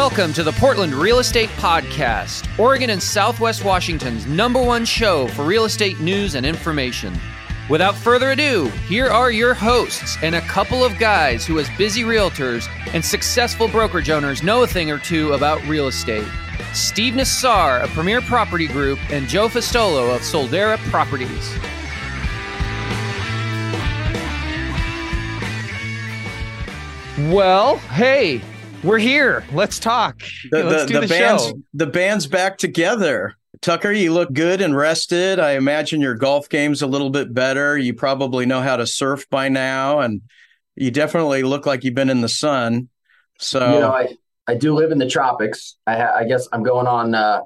Welcome to the Portland Real Estate Podcast, Oregon and Southwest Washington's number one show for real estate news and information. Without further ado, here are your hosts and a couple of guys who, as busy realtors and successful brokerage owners, know a thing or two about real estate. Steve Nassar of Premier Property Group and Joe Fustolo of Soldera Properties. Well, hey, we're here. Let's talk. The, Let's the, do the, the, band's show. the band's back together. Tucker, you look good and rested. I imagine your golf game's a little bit better. You probably know how to surf by now, and you definitely look like you've been in the sun. So you know, I, I do live in the tropics. I, I guess I'm going on. Uh,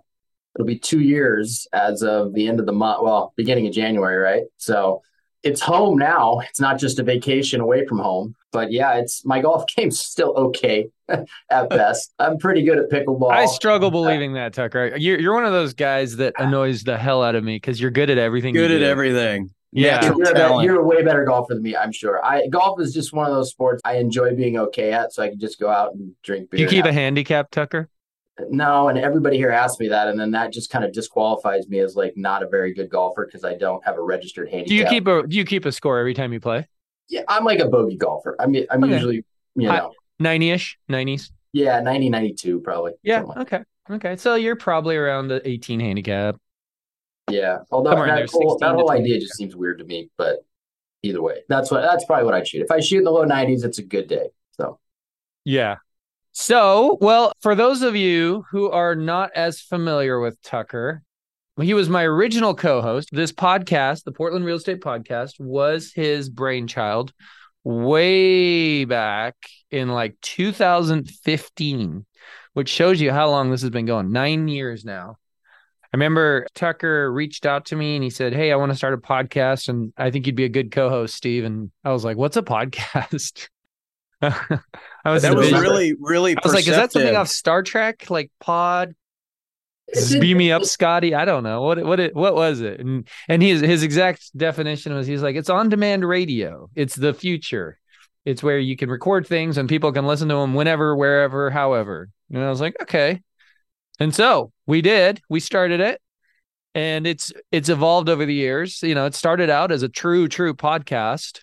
it'll be two years as of the end of the month. Well, beginning of January, right? So it's home now. It's not just a vacation away from home. But yeah, it's my golf game's still okay at best. I'm pretty good at pickleball. I struggle believing that, Tucker. You're, you're one of those guys that ah. annoys the hell out of me because you're good at everything. good you at do. everything. Yeah. Natural You're, a, talent. you're a way better golfer than me, I'm sure. I golf is just one of those sports I enjoy being okay at, so I can just go out and drink beer. Do you keep a handicap, Tucker? No, and everybody here asks me that, and then that just kind of disqualifies me as like not a very good golfer because I don't have a registered handicap. Do you keep a Do you keep a score every time you play? Yeah, I'm like a bogey golfer. I mean, I'm Okay. usually, you know, Ninety ish, nineties. yeah, 90, 92 probably. Yeah. Like- Okay. Okay. So you're probably around the 18 handicap. yeah. Although Somewhere that there, whole, that whole idea just seems weird to me. But either way, that's what that's probably what I'd shoot. If I shoot in the low 90s, it's a good day. So Yeah. So, well, for those of you who are not as familiar with Tucker, he was my original co-host. This podcast, the Portland Real Estate Podcast, was his brainchild way back in like 2015, which shows you how long this has been going. 9 years now. I remember Tucker reached out to me and he said, "Hey, I want to start a podcast and I think you'd be a good co-host, Steve." And I was like, "What's a podcast?" I was that was really, really. I was like, is that something off Star Trek? Like pod It's- beam me up, Scotty? I don't know. What what it what was it? And and his his exact definition was he's like, it's on demand radio. It's the future. It's where you can record things and people can listen to them whenever, wherever, however. And I was like, okay. And so we did. We started it. And it's it's evolved over the years. You know, it started out as a true, true podcast,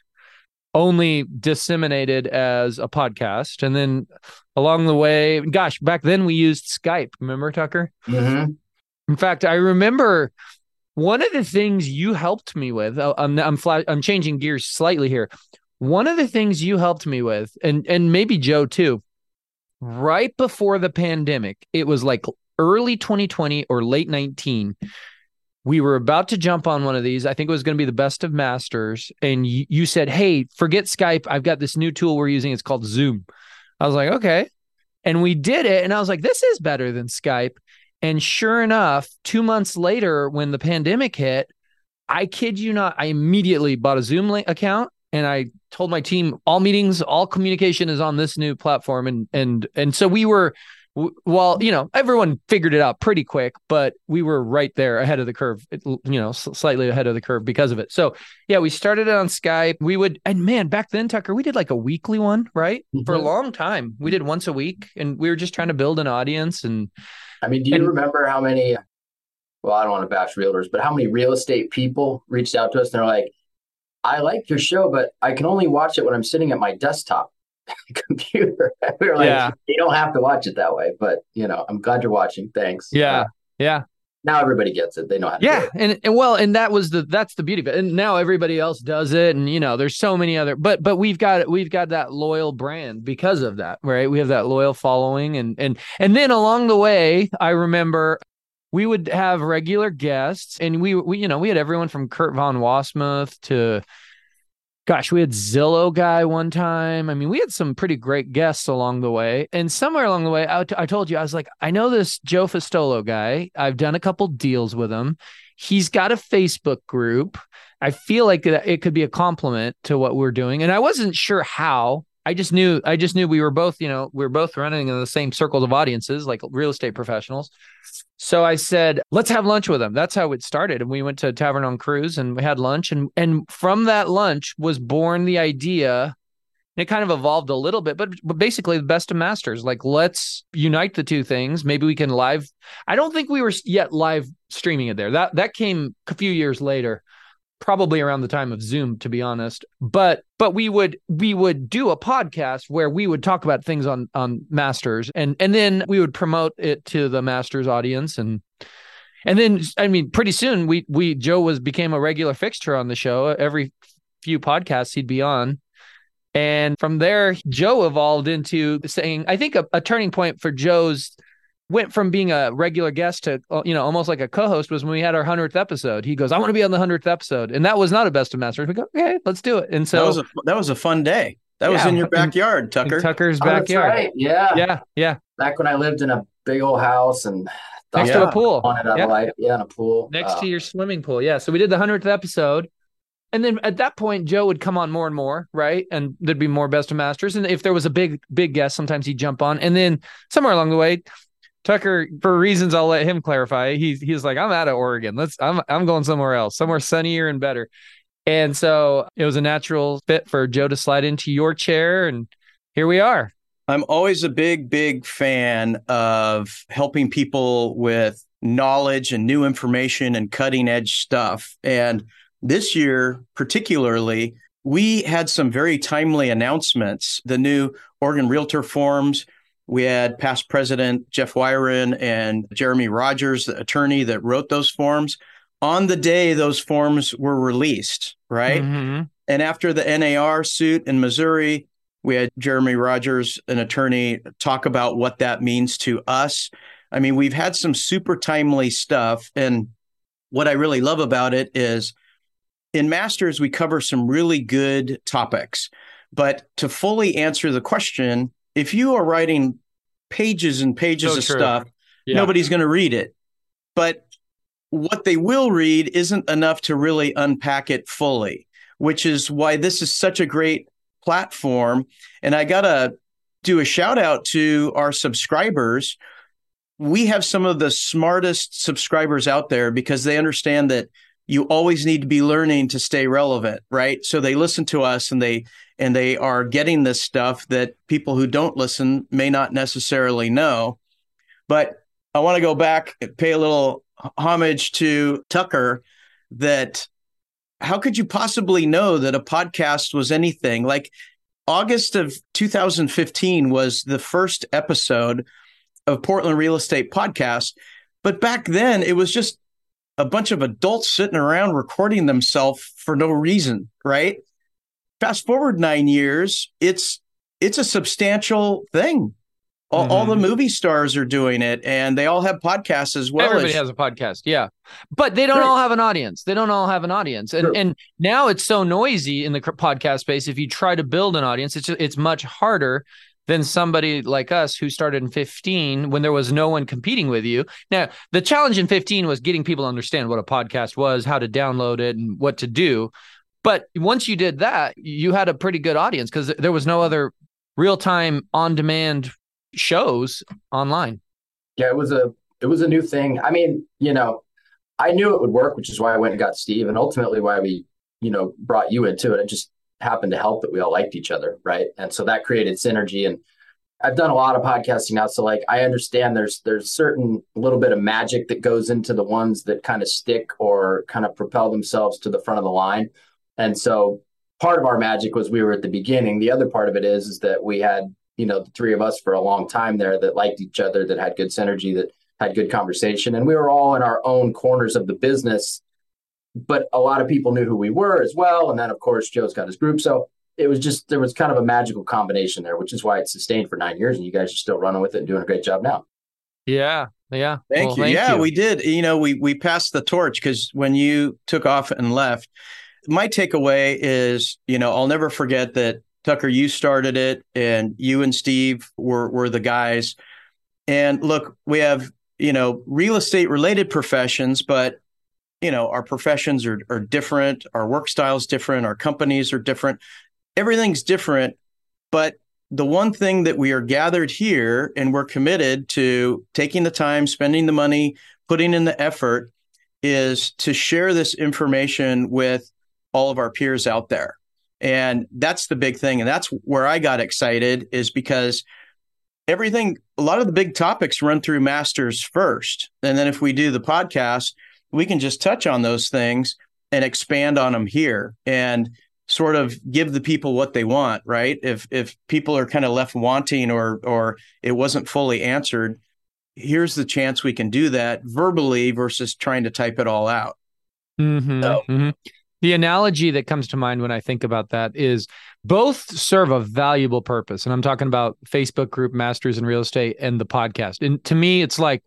only disseminated as a podcast. And then along the way, gosh, back then we used Skype. Remember, Tucker? Mhm. In fact, I remember one of the things you helped me with. oh, I'm I'm fla- I'm changing gears slightly here. One of the things you helped me with, and and maybe Joe too, right before the pandemic, it was like early 2020 or late 19. We were about to jump on one of these. I think it was going to be the best of masters. And you, you said, Hey, forget Skype. I've got this new tool we're using. It's called Zoom. I was like, Okay. And we did it. And I was like, This is better than Skype. And sure enough, two months later, when the pandemic hit, I kid you not, I immediately bought a Zoom account and I told my team all meetings, all communication is on this new platform. And and and so we were, well, you know, everyone figured it out pretty quick, but we were right there ahead of the curve, you know, slightly ahead of the curve because of it. So yeah, we started it on Skype. We would, and man, back then, Tucker, we did like a weekly one, right? For a Mhm. long time, we did once a week, and we were just trying to build an audience and. I mean, do you And- remember how many? Well, I don't want to bash realtors, but how many real estate people reached out to us and they're like, "I like your show, but I can only watch it when I'm sitting at my desktop computer." we were like, Yeah. "You don't have to watch it that way, but you know, I'm glad you're watching. Thanks." Yeah, Uh, yeah. now everybody gets it. They know how to. do Yeah, and, and well, and that was the that's the beauty of it. And now everybody else does it, and you know, there's so many other. But but we've got we've got that loyal brand because of that, right? We have that loyal following, and and and then along the way, I remember we would have regular guests, and we we you know we had everyone from Kurt von Wasmuth to. Gosh, we had Zillow guy one time. I mean, we had some pretty great guests along the way. And somewhere along the way, I, I told you, I was like, I know this Joe Fustolo guy. I've done a couple deals with him. He's got a Facebook group. I feel like it could be a compliment to what we're doing. And I wasn't sure how. I just knew I just knew we were both, you know, we were both running in the same circles of audiences, like real estate professionals. So I said, let's have lunch with them. That's how it started. And we went to Tavern on Kruse and we had lunch. And and from that lunch was born the idea it kind of evolved a little bit, but, but basically the best of masters. Like, let's unite the two things. Maybe we can live. I don't think we were yet live streaming it there. That that came a few years later, probably around the time of Zoom, to be honest. But but we would we would do a podcast where we would talk about things on on masters, and and then we would promote it to the masters audience and. And then, I mean, pretty soon we we Joe was became a regular fixture on the show. Every few podcasts he'd be on, and from there, Joe evolved into saying, I think a, a, turning point for Joe's went from being a regular guest to, uh, you know, almost like a co host was when we had our 100th episode. He goes, I want to be on the 100th episode. And that was not a best of masters. We go, okay, let's do it. And so that was a, that was a fun day. That yeah, was in your backyard, Tucker. Tucker's oh, backyard. Right. Yeah. Yeah. Yeah. Back when I lived in a big old house and next yeah. to a pool. Wanted yeah. life. Yeah, in a pool. Next uh, to your swimming pool. Yeah. So we did the 100th episode and then at that point joe would come on more and more right and there'd be more best of masters and if there was a big big guest sometimes he'd jump on and then somewhere along the way tucker for reasons i'll let him clarify he's he's like i'm out of oregon let's i'm i'm going somewhere else somewhere sunnier and better and so it was a natural fit for joe to slide into your chair and here we are i'm always a big big fan of helping people with knowledge and new information and cutting edge stuff and this year, particularly, we had some very timely announcements. The new Oregon Realtor forms. We had past President Jeff Wyron and Jeremy Rogers, the attorney that wrote those forms. On the day those forms were released, right? Mm-hmm. And after the NAR suit in Missouri, we had Jeremy Rogers, an attorney, talk about what that means to us. I mean, we've had some super timely stuff. And what I really love about it is in Masters, we cover some really good topics. But to fully answer the question, if you are writing pages and pages so of true. stuff, yeah. nobody's going to read it. But what they will read isn't enough to really unpack it fully, which is why this is such a great platform. And I got to do a shout out to our subscribers. We have some of the smartest subscribers out there because they understand that you always need to be learning to stay relevant, right? So they listen to us and they and they are getting this stuff that people who don't listen may not necessarily know. But I want to go back pay a little homage to Tucker that how could you possibly know that a podcast was anything like August of 2015 was the first episode of Portland Real Estate Podcast. But back then, it was just a bunch of adults sitting around recording themselves for no reason, right? Fast forward nine years, it's it's a substantial thing. All, mm-hmm. all, the mm-hmm. movie stars are doing it, and they all have podcasts as well. Everybody as... has a podcast, yeah, but they don't right. all have an audience. They don't all have an audience, and and now it's so noisy in the podcast space. If you try to build an audience, it's it's much harder than somebody like us who started in 15 when there was no one competing with you. Now, the challenge in 15 was getting people to understand what a podcast was, how to download it, and what to do. But once you did that, you had a pretty good audience because there was no other real time on demand shows online. Yeah, it was a it was a new thing. I mean, you know, I knew it would work, which is why I went and got Steve, and ultimately why we, you know, brought you into it. It just happened to help that we all liked each other, right? And so that created synergy. And I've done a lot of podcasting now, so like I understand there's there's certain little bit of magic that goes into the ones that kind of stick or kind of propel themselves to the front of the line. And so part of our magic was we were at the beginning. The other part of it is is that we had you know the three of us for a long time there that liked each other, that had good synergy, that had good conversation, and we were all in our own corners of the business but a lot of people knew who we were as well. And then, of course, Joe's got his group. So it was just, there was kind of a magical combination there, which is why it sustained for nine years. And you guys are still running with it and doing a great job now. Yeah. Yeah. Thank well, you. Thank yeah, you. we did. You know, we, we passed the torch because when you took off and left, my takeaway is, you know, I'll never forget that Tucker, you started it and you and Steve were, were the guys. And look, we have, you know, real estate related professions, but you know our professions are, are different. Our work styles different. Our companies are different. Everything's different. But the one thing that we are gathered here and we're committed to taking the time spending the money putting in the effort is to share this information with all of our peers out there And that's the big thing. And that's where I got excited is because everything, a lot of the big topics run through masters first. And then if we do the podcast, we can just touch on those things and expand on them here and sort of give the people what they want, right? If if people are kind of left wanting or or it wasn't fully answered, here's the chance we can do that verbally versus trying to type it all out. Mm-hmm, so, mm-hmm. The analogy that comes to mind when I think about that is both serve a valuable purpose. And I'm talking about Facebook group Masters in Real Estate and the podcast. And to me, it's like,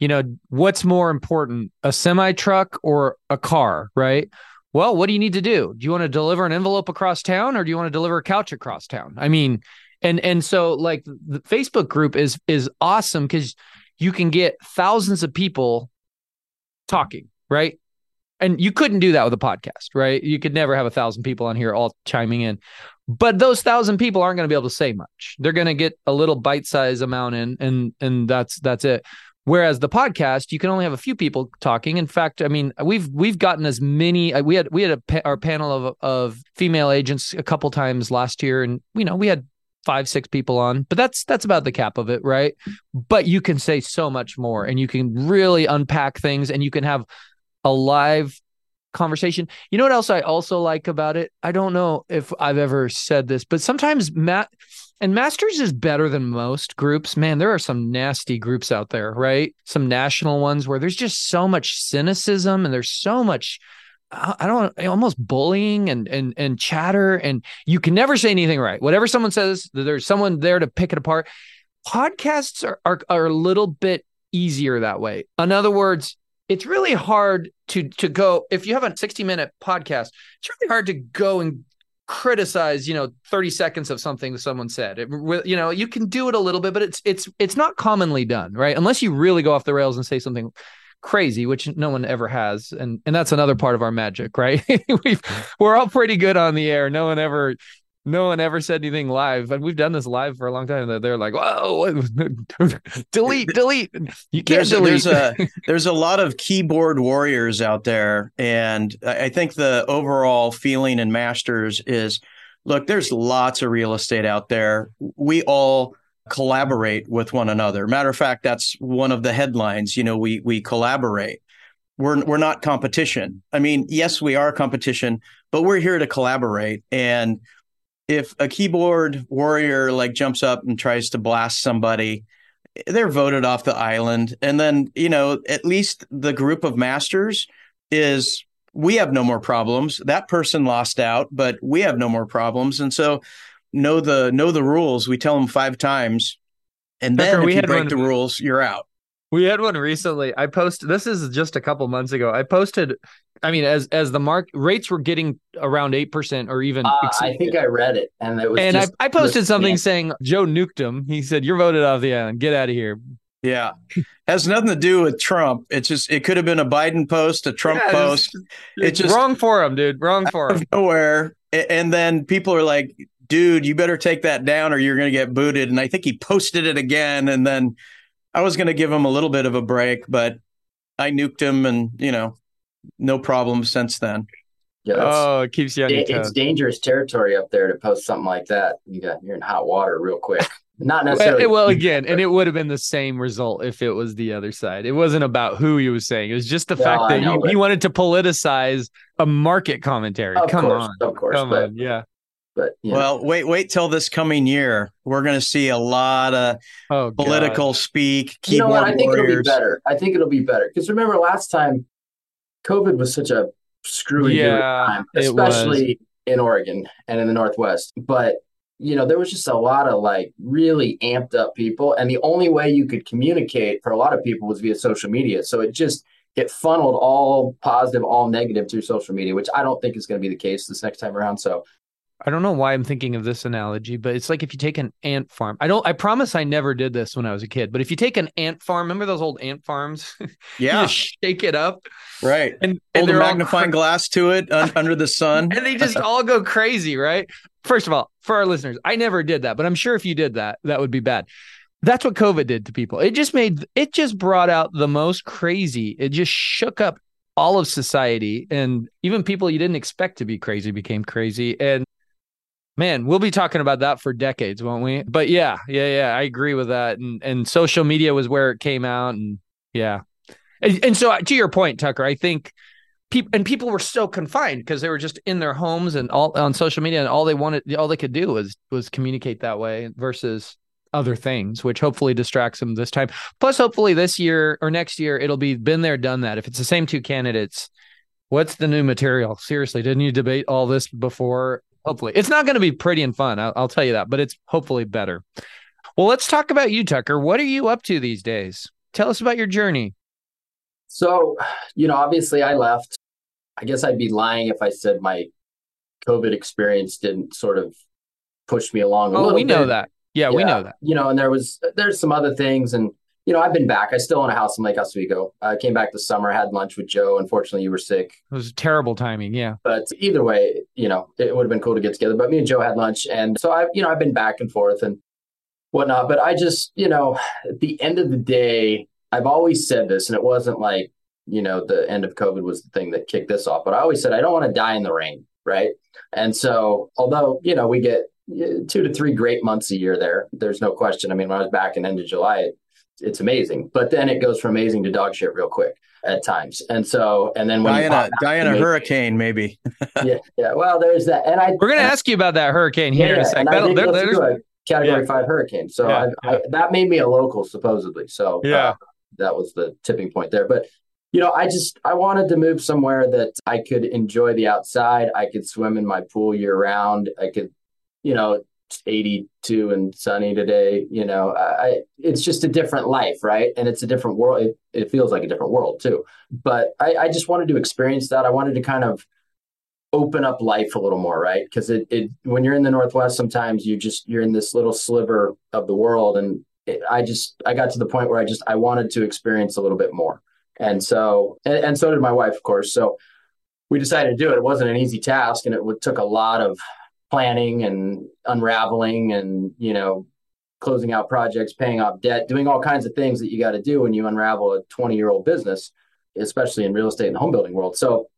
you know, what's more important, a semi truck or a car, right? Well, what do you need to do? Do you want to deliver an envelope across town or do you want to deliver a couch across town? I mean, and and so like the Facebook group is is awesome because you can get thousands of people talking, right? And you couldn't do that with a podcast, right? You could never have a thousand people on here all chiming in. But those thousand people aren't going to be able to say much. They're going to get a little bite-size amount in, and and that's that's it. Whereas the podcast, you can only have a few people talking. In fact, I mean, we've we've gotten as many. Uh, we had we had a, our panel of of female agents a couple times last year, and you know we had five six people on but that's that's about the cap of it right but you can say so much more and you can really unpack things and you can have a live conversation. You know what else I also like about it? I don't know if I've ever said this, but sometimes Matt and Masters is better than most groups. Man, there are some nasty groups out there, right? Some national ones where there's just so much cynicism and there's so much uh, I don't almost bullying and and and chatter and you can never say anything right. Whatever someone says, there's someone there to pick it apart. Podcasts are are, are a little bit easier that way. In other words, it's really hard to to go if you have a 60 minute podcast it's really hard to go and criticize you know 30 seconds of something someone said. It, you know you can do it a little bit but it's it's it's not commonly done right? Unless you really go off the rails and say something crazy which no one ever has and and that's another part of our magic right? We we're all pretty good on the air. No one ever no one ever said anything live, and we've done this live for a long time. That they're like, "Whoa, delete, delete." You can't there's, delete. There's a there's a lot of keyboard warriors out there, and I think the overall feeling in Masters is, look, there's lots of real estate out there. We all collaborate with one another. Matter of fact, that's one of the headlines. You know, we we collaborate. We're we're not competition. I mean, yes, we are competition, but we're here to collaborate and if a keyboard warrior like jumps up and tries to blast somebody, they're voted off the island. And then, you know, at least the group of masters is we have no more problems. That person lost out, but we have no more problems. And so know the know the rules. We tell them five times. And then Tucker, if you break one, the rules, you're out. We had one recently. I posted this is just a couple months ago. I posted I mean, as as the mark rates were getting around eight percent or even, uh, I think I read it, and it was. And I, I posted something saying Joe nuked him. He said, "You're voted off the island. Get out of here." Yeah, has nothing to do with Trump. It's just it could have been a Biden post, a Trump yeah, post. It's, it's just wrong for him, dude. Wrong for him. Nowhere, and then people are like, "Dude, you better take that down, or you're going to get booted." And I think he posted it again, and then I was going to give him a little bit of a break, but I nuked him, and you know no problem since then. Yeah, oh, it keeps you on da- It's dangerous territory up there to post something like that. You got you're in hot water real quick. Not necessarily. Well, well again, and it would have been the same result if it was the other side. It wasn't about who he was saying. It was just the well, fact that know, he, but... he, wanted to politicize a market commentary. Of Come course, on, of course, come but, on, yeah. But well, wait, wait till this coming year. We're going to see a lot of oh, political God. speak. You know what? I think warriors. it'll be better. I think it'll be better because remember last time COVID was such a screwy yeah, time, especially in Oregon and in the Northwest. But you know, there was just a lot of like really amped up people, and the only way you could communicate for a lot of people was via social media. So it just it funneled all positive, all negative through social media, which I don't think is going to be the case this next time around. So I don't know why I'm thinking of this analogy, but it's like if you take an ant farm. I don't I promise I never did this when I was a kid, but if you take an ant farm, remember those old ant farms? Yeah. shake it up. Right. And, hold a magnifying glass to it un- under the sun. and they just all go crazy, right? First of all, for our listeners, I never did that, but I'm sure if you did that, that would be bad. That's what COVID did to people. It just made it just brought out the most crazy. It just shook up all of society and even people you didn't expect to be crazy became crazy and Man, we'll be talking about that for decades, won't we? But yeah, yeah, yeah, I agree with that. And and social media was where it came out, and yeah, and, and so uh, to your point, Tucker, I think people and people were so confined because they were just in their homes and all on social media, and all they wanted, all they could do was was communicate that way versus other things, which hopefully distracts them this time. Plus, hopefully this year or next year, it'll be been there, done that. If it's the same two candidates, what's the new material? Seriously, didn't you debate all this before? Hopefully, it's not going to be pretty and fun. I'll, I'll tell you that, but it's hopefully better. Well, let's talk about you, Tucker. What are you up to these days? Tell us about your journey. So, you know, obviously I left. I guess I'd be lying if I said my COVID experience didn't sort of push me along. oh, we know that. Yeah, yeah, we know that. You know, and there was there's some other things, and you know, I've been back. I still own a house in Lake Oswego. I came back this summer, had lunch with Joe. Unfortunately, you were sick. It was terrible timing. Yeah. But either way, you know, it would have been cool to get together. But me and Joe had lunch. And so I, you know, I've been back and forth and whatnot. But I just, you know, at the end of the day, I've always said this, and it wasn't like, you know, the end of COVID was the thing that kicked this off. But I always said, I don't want to die in the rain. Right. And so, although, you know, we get two to three great months a year there, there's no question. I mean, when I was back in end of July, it's amazing. But then it goes from amazing to dog shit real quick at times. And so, and then when Diana, Diana hurricane, maybe. yeah, yeah. Well, there's that, and I we're going to ask you about that hurricane here yeah, in a second. That'll, there, there's a category yeah. five hurricane. So yeah, I, I, that made me a local, supposedly. So yeah, uh, that was the tipping point there. But you know, I just I wanted to move somewhere that I could enjoy the outside. I could swim in my pool year round. I could, you know, 82 and sunny today. You know, I, it's just a different life, right? And it's a different world. It, it feels like a different world too. But I, I just wanted to experience that. I wanted to kind of open up life a little more, right? Because it, it when you're in the Northwest, sometimes you just you're in this little sliver of the world, and it, I just I got to the point where I just I wanted to experience a little bit more, and so and, and so did my wife, of course. So we decided to do it. It wasn't an easy task, and it took a lot of planning and unraveling and you know closing out projects paying off debt doing all kinds of things that you got to do when you unravel a 20 year old business especially in real estate and the home building world. So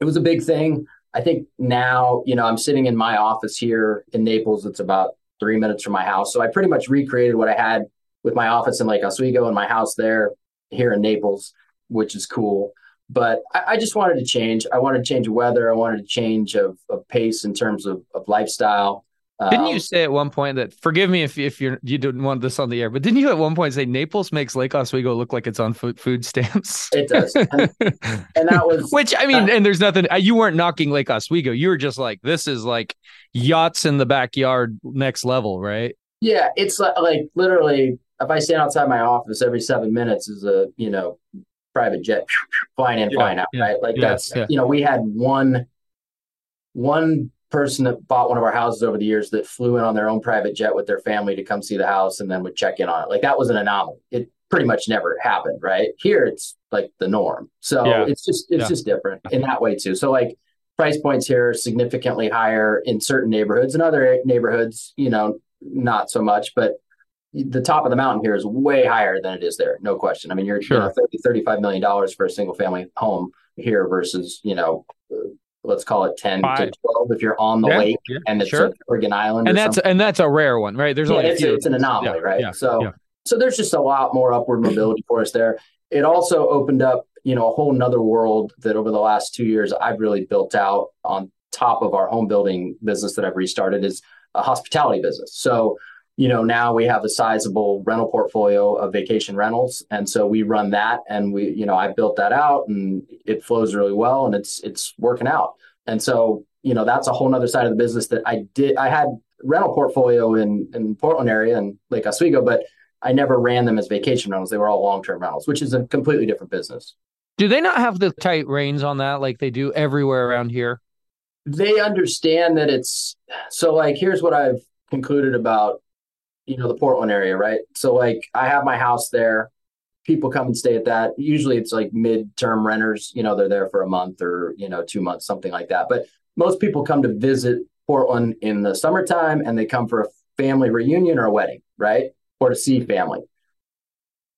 it was a big thing. I think now you know i'm sitting in my office here in naples. It's about three minutes from my house. So i pretty much recreated what i had with my office in lake oswego and my house there here in naples which is cool but I, I, just wanted to change. I wanted to change weather. I wanted to change of, of pace in terms of, of lifestyle. Didn't you um, say at one point that forgive me if if you're you didn't want this on the air, but didn't you at one point say Naples makes Lake Oswego look like it's on food, food stamps? It does, and, and that was which I mean, uh, and there's nothing. You weren't knocking Lake Oswego. You were just like, this is like yachts in the backyard, next level, right? Yeah, it's like, like literally. If I stand outside my office every seven minutes, is a you know private jet flying in, yeah, flying out, yeah, right? Like yeah, that's you know, we had one one person that bought one of our houses over the years that flew in on their own private jet with their family to come see the house and then would check in on it. Like that was an anomaly. It pretty much never happened, right? Here it's like the norm. So it's just it's just different in that way too. So like price points here are significantly higher in certain neighborhoods and other neighborhoods, you know, not so much, but the top of the mountain here is way higher than it is there. No question. I mean, you're, sure. 30, 35 million dollars for a single family home here versus, you know, uh, let's call it 10 Five. to 12 if you're on the yeah, lake yeah, and it's sure. a Oregon Island. And that's, something. and that's a rare one, right? There's yeah, only it's, it's an anomaly, yeah, right? so, so there's just a lot more upward mobility for us there. It also opened up, you know, a whole nother world that over the last two years I've really built out on top of our home building business that I've restarted is a hospitality business. So you know, now we have a sizable rental portfolio of vacation rentals. And so we run that and we, you know, I built that out and it flows really well and it's it's working out. And so, you know, that's a whole nother side of the business that I did I had rental portfolio in in Portland area and Lake Oswego, but I never ran them as vacation rentals. They were all long-term rentals, which is a completely different business. Do they not have the tight reins on that like they do everywhere around here? They understand that it's so like here's what I've concluded about you know the Portland area, right? So like I have my house there. People come and stay at that. Usually it's like mid-term renters. You know they're there for a month or you know two months, something like that. But most people come to visit Portland in the summertime, and they come for a family reunion or a wedding, right? Or to see family.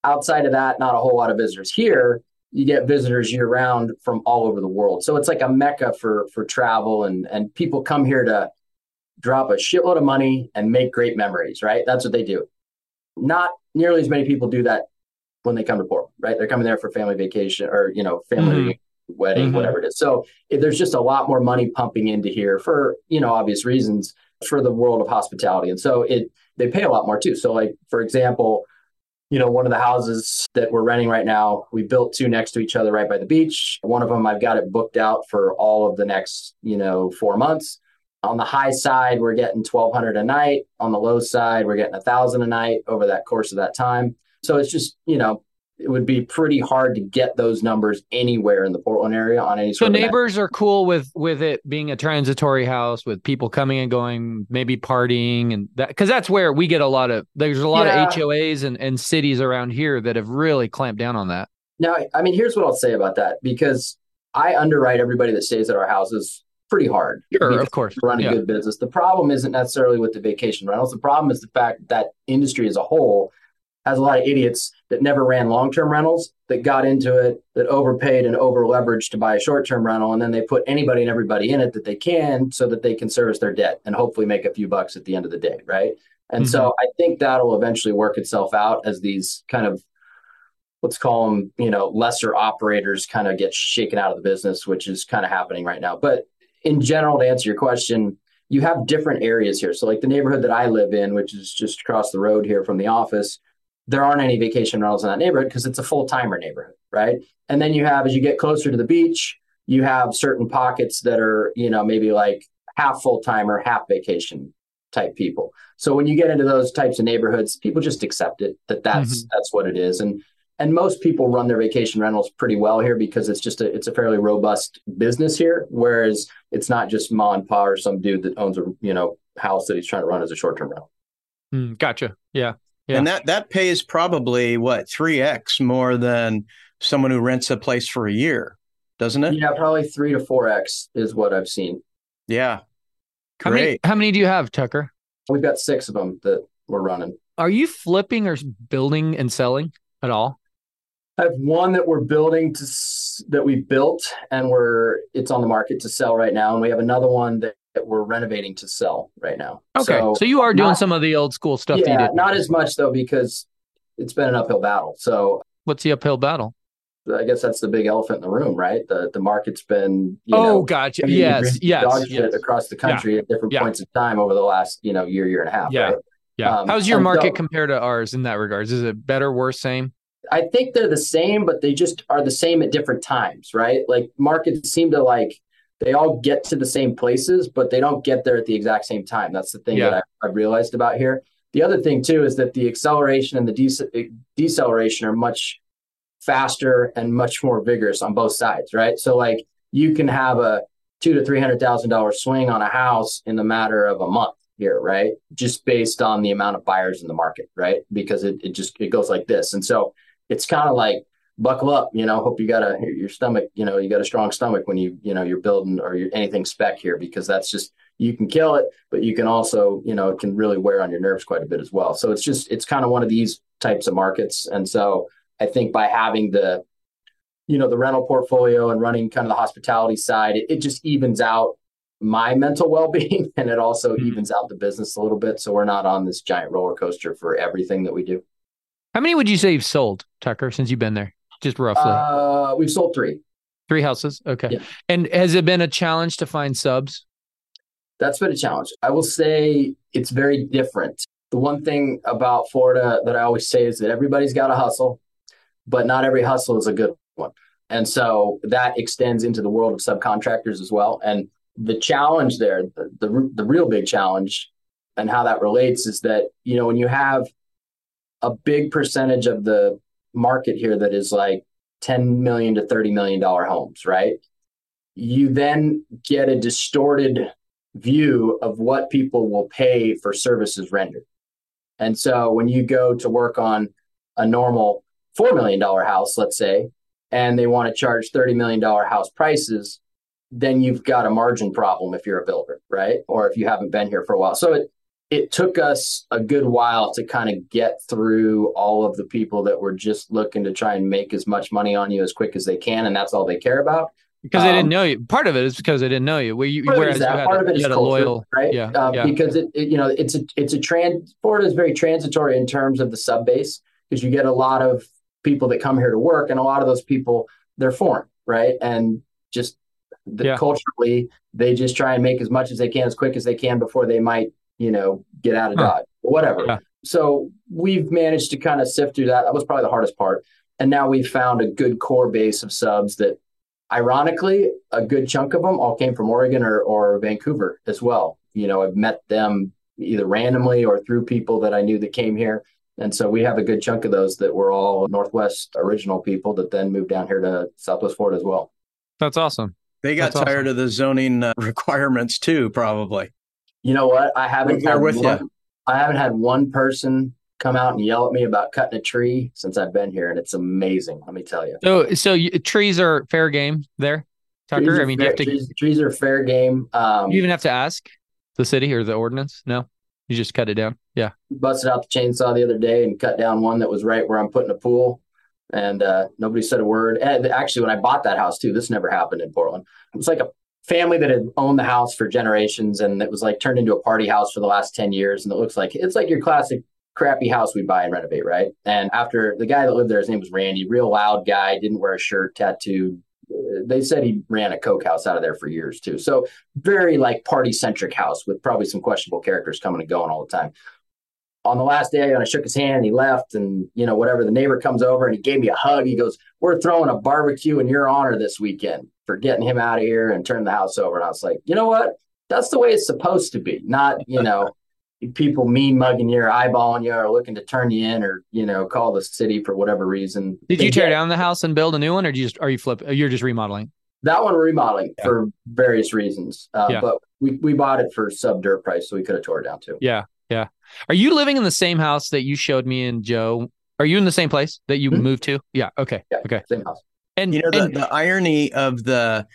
Outside of that, not a whole lot of visitors. Here, you get visitors year round from all over the world. So it's like a mecca for for travel and and people come here to drop a shitload of money and make great memories, right? That's what they do. Not nearly as many people do that when they come to Portland, right? They're coming there for family vacation or, you know, family mm-hmm. wedding, mm-hmm. whatever it is. So there's just a lot more money pumping into here for, you know, obvious reasons for the world of hospitality. And so it, they pay a lot more too. So like, for example, you know, one of the houses that we're renting right now, we built two next to each other right by the beach. One of them, I've got it booked out for all of the next, you know, four months. On the high side, we're getting 1200 a night. On the low side, we're getting a thousand a night over that course of that time. So it's just, you know, it would be pretty hard to get those numbers anywhere in the Portland area on any. Sort of thing. So neighbors are cool with with it being a transitory house with people coming and going, maybe partying and that because that's where we get a lot of. There's a lot yeah. of HOAs and and cities around here that have really clamped down on that. Now, I mean, here's what I'll say about that because I underwrite everybody that stays at our houses pretty hard. Sure, of course. Run a yeah. good business. The problem isn't necessarily with the vacation rentals. The problem is the fact that industry as a whole has a lot of idiots that never ran long-term rentals that got into it that overpaid and over leveraged to buy a short-term rental and then they put anybody and everybody in it that they can so that they can service their debt and hopefully make a few bucks at the end of the day right and mm-hmm. so i think that'll eventually work itself out as these kind of let's call them you know lesser operators kind of get shaken out of the business which is kind of happening right now but in general to answer your question you have different areas here so like the neighborhood that i live in which is just across the road here from the office there aren't any vacation rentals in that neighborhood because it's a full timer neighborhood, right? And then you have, as you get closer to the beach, you have certain pockets that are, you know, maybe like half full timer, half vacation type people. So when you get into those types of neighborhoods, people just accept it that that's mm-hmm. that's what it is. And and most people run their vacation rentals pretty well here because it's just a it's a fairly robust business here. Whereas it's not just mom and pa or some dude that owns a you know house that he's trying to run as a short term rental. Mm, gotcha. Yeah. Yeah. And that that pays probably what three x more than someone who rents a place for a year, doesn't it? Yeah, probably three to four x is what I've seen. Yeah, Great. How many, how many do you have, Tucker? We've got six of them that we're running. Are you flipping or building and selling at all? I have one that we're building to that we built and we're it's on the market to sell right now, and we have another one that that we're renovating to sell right now. Okay. So, so you are doing not, some of the old school stuff yeah, Not as much though, because it's been an uphill battle. So what's the uphill battle? I guess that's the big elephant in the room, right? The the market's been you oh, know, gotcha. Yes, yes, yes. across the country yeah. at different yeah. points in time over the last you know year, year and a half. Yeah, right? yeah. Um, How's your market so, compared to ours in that regards? Is it better, worse, same? I think they're the same, but they just are the same at different times, right? Like markets seem to like they all get to the same places, but they don't get there at the exact same time. That's the thing yeah. that I, have realized about here. The other thing too is that the acceleration and the dece- eh, deceleration are much faster and much more vigorous on both sides, right? So like you can have a two to three hundred thousand dollar swing on a house in the matter of a month here, right? Just based on the amount of buyers in the market, right? Because it, it just it goes like this. And so it's kind of like buckle up you know hope you got a your stomach you know you got a strong stomach when you you know you're building or you're anything spec here because that's just you can kill it but you can also you know it can really wear on your nerves quite a bit as well. So it's just it's kind of one of these types of markets. And so i think by having the you know the rental portfolio and running kind of the hospitality side it, it just evens out my mental well-being and it also mm-hmm. evens out the business a little bit. So we're not on this giant roller coaster for everything that we do how many would you say you've sold tucker since you've been there just roughly? Uh, we've sold three. Three houses. Okay. Yeah. And has it been a challenge to find subs? That's been a challenge. I will say it's very different. The one thing about Florida that I always say is that everybody's got a hustle, but not every hustle is a good one. And so that extends into the world of subcontractors as well. And the challenge there, the, the, the real big challenge and how that relates is that, you know, when you have a big percentage of the market here that is like 10 million to 30 million dollar homes, right? You then get a distorted view of what people will pay for services rendered. And so when you go to work on a normal $4 million house, let's say, and they want to charge $30 million house prices, then you've got a margin problem if you're a builder, right? Or if you haven't been here for a while. So it, it took us a good while to kind of get through all of the people that were just looking to try and make as much money on you as quick as they can and that's all they care about because um, they didn't um, know you. Part of it is because they didn't know you. Where you, whereas that. you part of it is culture, loyal, right? Yeah, um, yeah. Because it, it, you know, it's a it's a trans. Florida is very transitory in terms of the sub base because you get a lot of people that come here to work, and a lot of those people they're foreign, right? And just the, yeah. culturally, they just try and make as much as they can as quick as they can before they might, you know, get out of huh. Dodge, whatever. Yeah. So we've managed to kind of sift through that. That was probably the hardest part. And now we've found a good core base of subs that, ironically, a good chunk of them all came from Oregon or, or Vancouver as well. You know, I've met them either randomly or through people that I knew that came here. And so we have a good chunk of those that were all Northwest original people that then moved down here to Southwest Florida as well. That's awesome. They got That's tired awesome. of the zoning uh, requirements too, probably. You know what? I haven't had with one, you. I haven't had one person come out and yell at me about cutting a tree since I've been here, and it's amazing. Let me tell you. So, so you, trees are fair game there, Tucker. I mean, fair, you have to. Trees, trees are fair game. Um, you even have to ask the city or the ordinance. No, you just cut it down. Yeah. Busted out the chainsaw the other day and cut down one that was right where I'm putting a pool and uh, nobody said a word. And actually, when I bought that house too, this never happened in Portland. It's like a family that had owned the house for generations, and it was like turned into a party house for the last ten years. And it looks like it's like your classic crappy house we buy and renovate, right? And after the guy that lived there, his name was Randy, real loud guy, didn't wear a shirt, tattooed. They said he ran a coke house out of there for years too. So very like party centric house with probably some questionable characters coming and going all the time on the last day, when I shook his hand and he left, and you know, whatever, the neighbor comes over and he gave me a hug. He goes, We're throwing a barbecue in your honor this weekend for getting him out of here and turning the house over. And I was like, you know what? That's the way it's supposed to be, not, you know, people mean mugging you or eyeballing you or looking to turn you in or, you know, call the city for whatever reason. Did you tear down the house and build a new one or do you just, are you flip, you're just remodeling? That one remodeling yeah. for various reasons. Uh, yeah. But we, we bought it for sub dirt price, so we could have tore it down too. Yeah. Yeah. Are you living in the same house that you showed me and Joe? Are you in the same place that you mm-hmm. moved to? Yeah. Okay. Yeah, okay. Same house. And you know the, and, the irony of the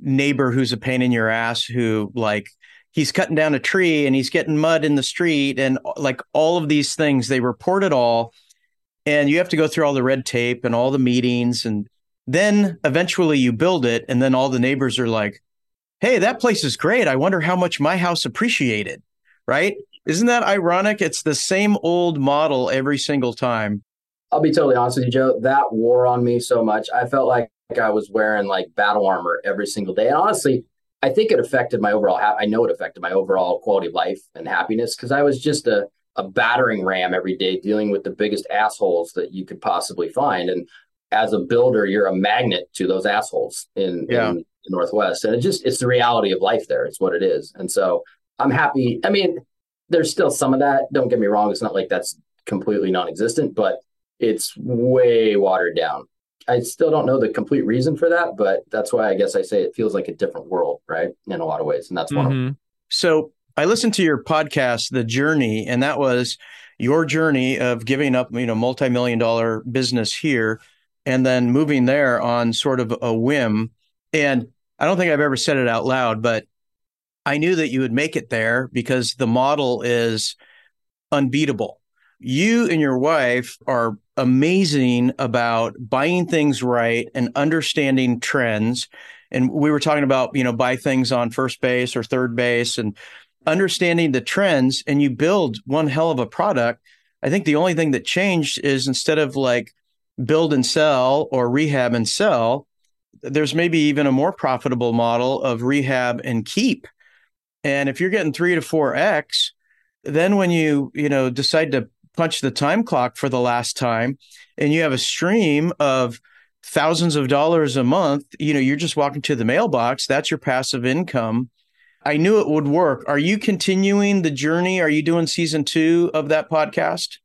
neighbor who's a pain in your ass who like he's cutting down a tree and he's getting mud in the street and like all of these things they report it all and you have to go through all the red tape and all the meetings and then eventually you build it and then all the neighbors are like hey that place is great i wonder how much my house appreciated right isn't that ironic? It's the same old model every single time. I'll be totally honest with you, Joe. That wore on me so much. I felt like I was wearing like battle armor every single day. And honestly, I think it affected my overall. Ha- I know it affected my overall quality of life and happiness because I was just a a battering ram every day, dealing with the biggest assholes that you could possibly find. And as a builder, you're a magnet to those assholes in, yeah. in the Northwest. And it just it's the reality of life there. It's what it is. And so I'm happy. I mean, there's still some of that. Don't get me wrong. It's not like that's completely non-existent, but it's way watered down. I still don't know the complete reason for that, but that's why I guess I say it feels like a different world, right? In a lot of ways. And that's one mm-hmm. So I listened to your podcast, The Journey, and that was your journey of giving up, you know, multi-million dollar business here and then moving there on sort of a whim. And I don't think I've ever said it out loud, but I knew that you would make it there because the model is unbeatable. You and your wife are amazing about buying things right and understanding trends. And we were talking about, you know, buy things on first base or third base and understanding the trends and you build one hell of a product. I think the only thing that changed is instead of like build and sell or rehab and sell, there's maybe even a more profitable model of rehab and keep and if you're getting three to four X, then when you, you know, decide to punch the time clock for the last time and you have a stream of thousands of dollars a month, you know, you're just walking to the mailbox. That's your passive income. I knew it would work. Are you continuing the journey? Are you doing season two of that podcast?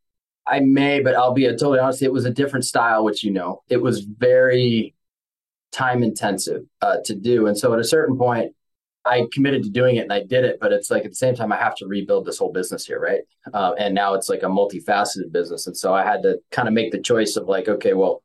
I may, but I'll be totally honest. It was a different style, which you know, it was very time intensive uh, to do. And so at a certain point, I committed to doing it and I did it, but it's like at the same time I have to rebuild this whole business here, right? Uh, and now it's like a multifaceted business, and so I had to kind of make the choice of like, okay, well,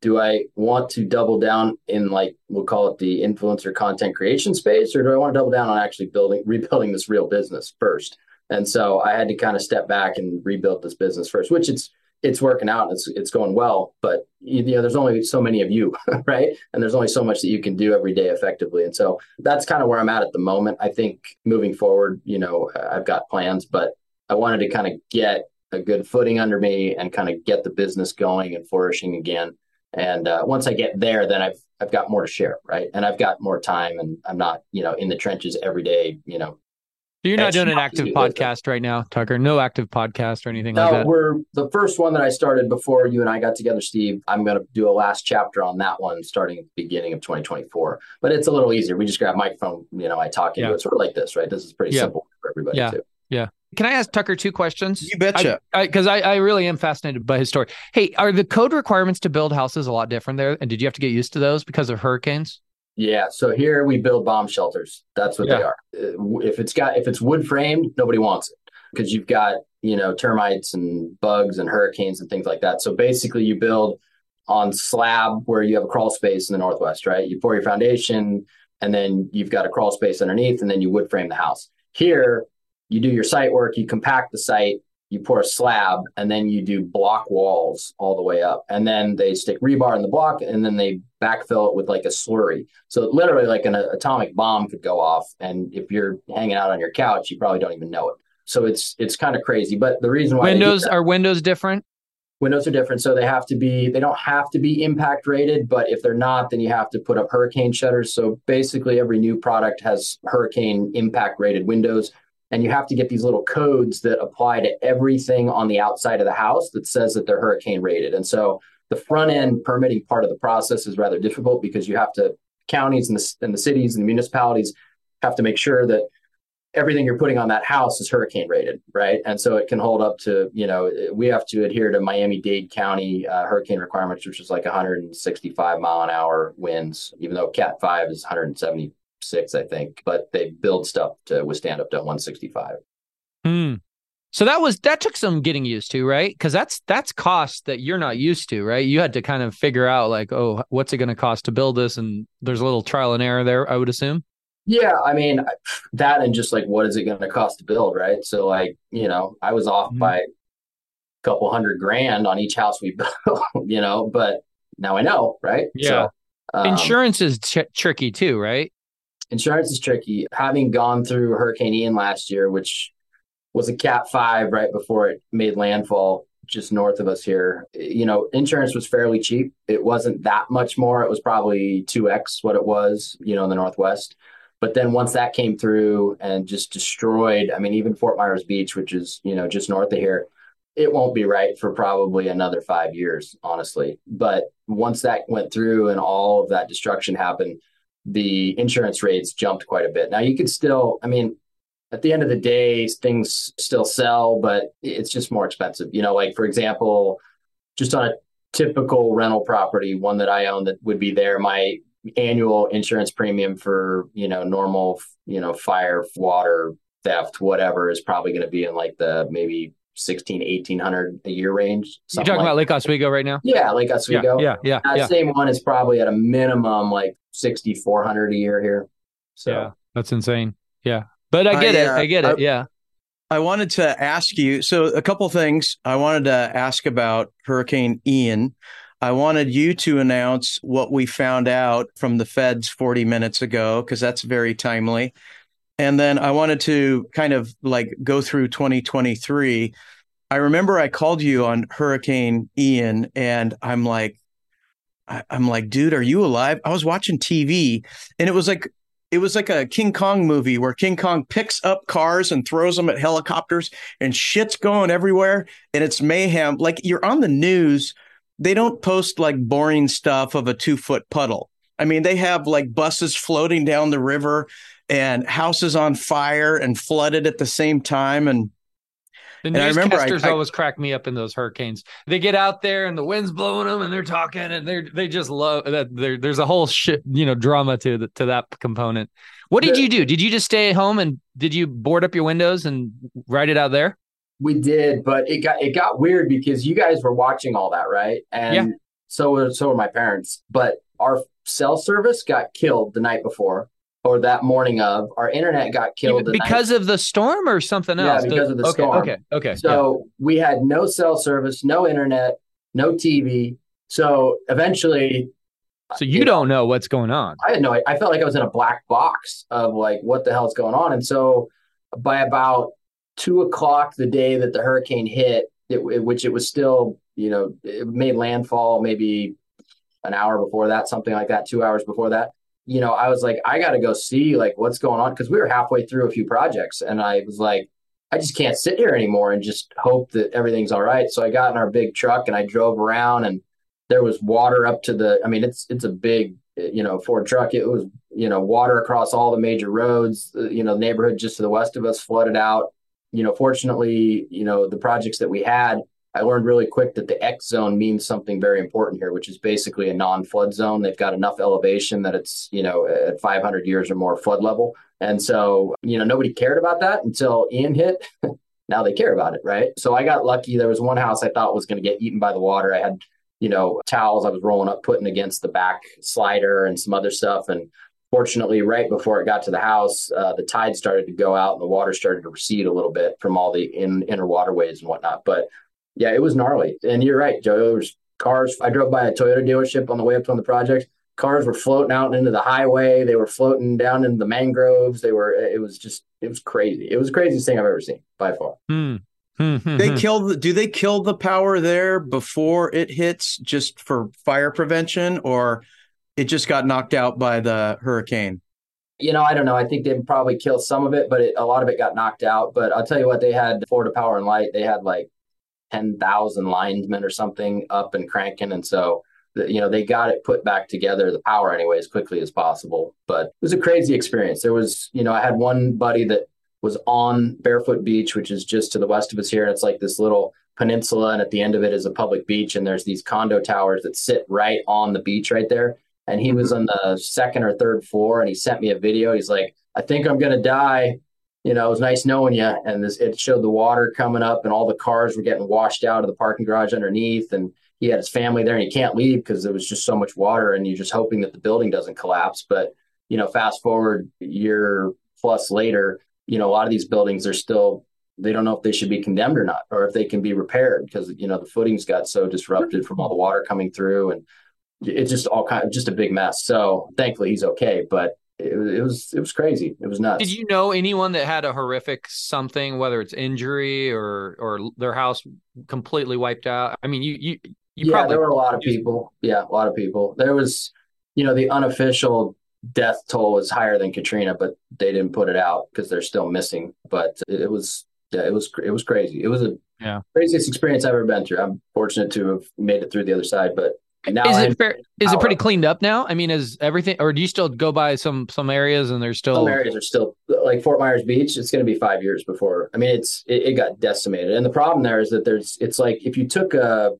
do I want to double down in like we'll call it the influencer content creation space, or do I want to double down on actually building rebuilding this real business first? And so I had to kind of step back and rebuild this business first, which it's it's working out and it's it's going well. But you, know, there's only so many of you, right? And there's only so much that you can do every day effectively. And so that's kind of where I'm at at the moment. I think moving forward, you know, I've got plans, but I wanted to kind of get a good footing under me and kind of get the business going and flourishing again. And uh, once I get there, then I've I've got more to share, right? And I've got more time, and I'm not, you know, in the trenches every day, you know, you're not doing an active podcast right now, Tucker. No active podcast or anything no, like that. We're the first one that I started before you and I got together, Steve. I'm going to do a last chapter on that one starting at the beginning of 2024. But it's a little easier. We just grab a microphone, you know, I talk into yeah. it sort of like this, right? This is pretty yeah. simple for everybody yeah. too. Yeah. Can I ask Tucker two questions? You betcha. Because I, I, I, really am fascinated by his story. Hey, are the code requirements to build houses a lot different there? And did you have to get used to those because of hurricanes? Yeah, so here we build bomb shelters. That's what yeah. they are. Uh, if it's got if it's wood framed, nobody wants it because you've got you know termites and bugs and hurricanes and things like that. So basically, you build on slab where you have a crawl space in the northwest, right? You pour your foundation, and then you've got a crawl space underneath, and then you wood frame the house. Here, you do your site work, you compact the site, you pour a slab and then you do block walls all the way up. And then they stick rebar in the block and then they backfill it with like a slurry. So literally like an atomic bomb could go off and if you're hanging out on your couch you probably don't even know it. So it's it's kind of crazy but the reason why windows are windows different? Windows are different so they have to be they don't have to be impact rated but if they're not then you have to put up hurricane shutters. So basically every new product has hurricane impact rated windows and you have to get these little codes that apply to everything on the outside of the house that says that they're hurricane rated. And so the front end permitting part of the process is rather difficult because you have to counties and the, and the cities and the municipalities have to make sure that everything you're putting on that house is hurricane rated, right? And so it can hold up to, you know, we have to adhere to Miami Dade County uh, hurricane requirements, which is like 165 mile an hour winds, even though Cat 5 is 170 six, I think, but they build stuff to withstand up to 165. Hmm. So that was that took some getting used to, right? Because that's that's cost that you're not used to, right? You had to kind of figure out like, oh, what's it going to cost to build this, and there's a little trial and error there, I would assume. Yeah, I mean that, and just like what is it going to cost to build, right? So like you know, I was off mm-hmm. by a couple hundred grand on each house we built, you know, but now I know, right? Yeah. So, um, Insurance is tricky too, right? Insurance is tricky. Having gone through Hurricane Ian last year, which was a Cat 5 right before it made landfall just north of us here, you know, insurance was fairly cheap. It wasn't that much more. It was probably 2x what it was, you know, in the Northwest. But then once that came through and just destroyed, I mean, even Fort Myers Beach, which is, you know, just north of here, it won't be right for probably another five years, honestly. But once that went through and all of that destruction happened, the insurance rates jumped quite a bit. Now you could still, I mean, at the end of the day, things still sell, but it's just more expensive. You know, like for example, just on a typical rental property, one that I own that would be there, my annual insurance premium for, you know, normal, you know, fire, water, theft, whatever is probably going to be in like the maybe 16, 1800 a year range. You're talking like about Lake Oswego right now? Yeah, Lake Oswego. Yeah, yeah. yeah, that yeah. same one is probably at a minimum like 6,400 a year here. So yeah, that's insane. Yeah. But I get I, it. Uh, I get it. I, yeah. I wanted to ask you so a couple things. I wanted to ask about Hurricane Ian. I wanted you to announce what we found out from the feds 40 minutes ago, because that's very timely. And then I wanted to kind of like go through 2023. I remember I called you on Hurricane Ian, and I'm like, I, am like, dude, are you alive? I was watching TV, and it was like, it was like a King Kong movie where King Kong picks up cars and throws them at helicopters, and shit's going everywhere, and it's mayhem. Like you're on the news, they don't post like boring stuff of a two foot puddle. I mean, they have like buses floating down the river and houses on fire and flooded at the same time. And the newscasters I, I, always crack me up in those hurricanes. They get out there and the wind's blowing them, and they're talking, and they're they just love that. There's a whole shit, you know, drama to the, to that component. What did the, you do? Did you just stay at home and did you board up your windows and write it out there? We did, but it got it got weird because you guys were watching all that, right? And yeah. so so were my parents. But our cell service got killed the night before or that morning of, our internet got killed the night- because of the storm or something else. Yeah, because of the okay, storm. Okay, okay. yeah. So we had no cell service, no internet, no TV. So eventually, So you don't know what's going on. I had no. I felt like I was in a black box of like what the hell's going on. And so by about two o'clock the day that the hurricane hit, it, it- which it was still, you know, it made landfall maybe an hour before that, something like that, two hours before that. You know, I was like, I got to go see like what's going on because we were halfway through a few projects, and I was like, I just can't sit here anymore and just hope that everything's all right. So I got in our big truck and I drove around, and there was water up to the. I mean, it's it's a big you know Ford truck. It was you know water across all the major roads. Uh, You know, the neighborhood just to the west of us flooded out. You know, fortunately, you know the projects that we had. I learned really quick that the X zone means something very important here, which is basically a non-flood zone. They've got enough elevation that it's you know at 500 years or more flood level, and so you know nobody cared about that until Ian hit. now they care about it, right? So I got lucky. There was one house I thought was going to get eaten by the water. I had you know towels I was rolling up, putting against the back slider and some other stuff, and fortunately, right before it got to the house, uh, the tide started to go out and the water started to recede a little bit from all the in, inner waterways and whatnot. But yeah, it was gnarly. And you're right, Joe. There was cars. I drove by a Toyota dealership on the way up to one of the projects. Cars were floating out into the highway. They were floating down into the mangroves. They were. It was just. It was crazy. It was the craziest thing I've ever seen by far. Hmm. Hmm, hmm, They hmm. kill the, do they kill the power there before it hits just for fire prevention or it just got knocked out by the hurricane? You know, I don't know. I think they probably killed some of it, but it, a lot of it got knocked out. But I'll tell you what, they had Florida Power and Light. They had like ten thousand linemen or something up and cranking, and so the, you know they got it put back together, the power anyway, as quickly as possible. But it was a crazy experience. There was, you know, I had one buddy that was on Barefoot Beach, which is just to the west of us here, and it's like this little peninsula, and at the end of it is a public beach, and there's these condo towers that sit right on the beach right there. And he was mm-hmm. on the second or third floor, and he sent me a video. He's like, "I think I'm gonna die." You know, it was nice knowing you. And this, it showed the water coming up, and all the cars were getting washed out of the parking garage underneath. And he had his family there, and he can't leave because there was just so much water, and you're just hoping that the building doesn't collapse. But you know, fast forward a year plus later, you know, a lot of these buildings are still they don't know if they should be condemned or not, or if they can be repaired because you know the footings got so disrupted from all the water coming through, and it's just all kind of just a big mess. So thankfully he's okay, but it, it was it was crazy. It was nuts. Did you know anyone that had a horrific something, whether it's injury or or their house completely wiped out? I mean, you you you yeah, probably there were a lot of people. Yeah, a lot of people. There was, you know, the unofficial death toll was higher than Katrina, but they didn't put it out because they're still missing. But it, it was, yeah, it was, it was crazy. It was a Yeah. craziest experience I've ever been through. I'm fortunate to have made it through the other side, but now is it fair? Is it pretty cleaned up now? I mean, is everything, or do you still go by some some areas and there's still? some areas are still like Fort Myers Beach. It's going to be five years before. I mean, it's it, it got decimated, and the problem there is that there's it's like if you took a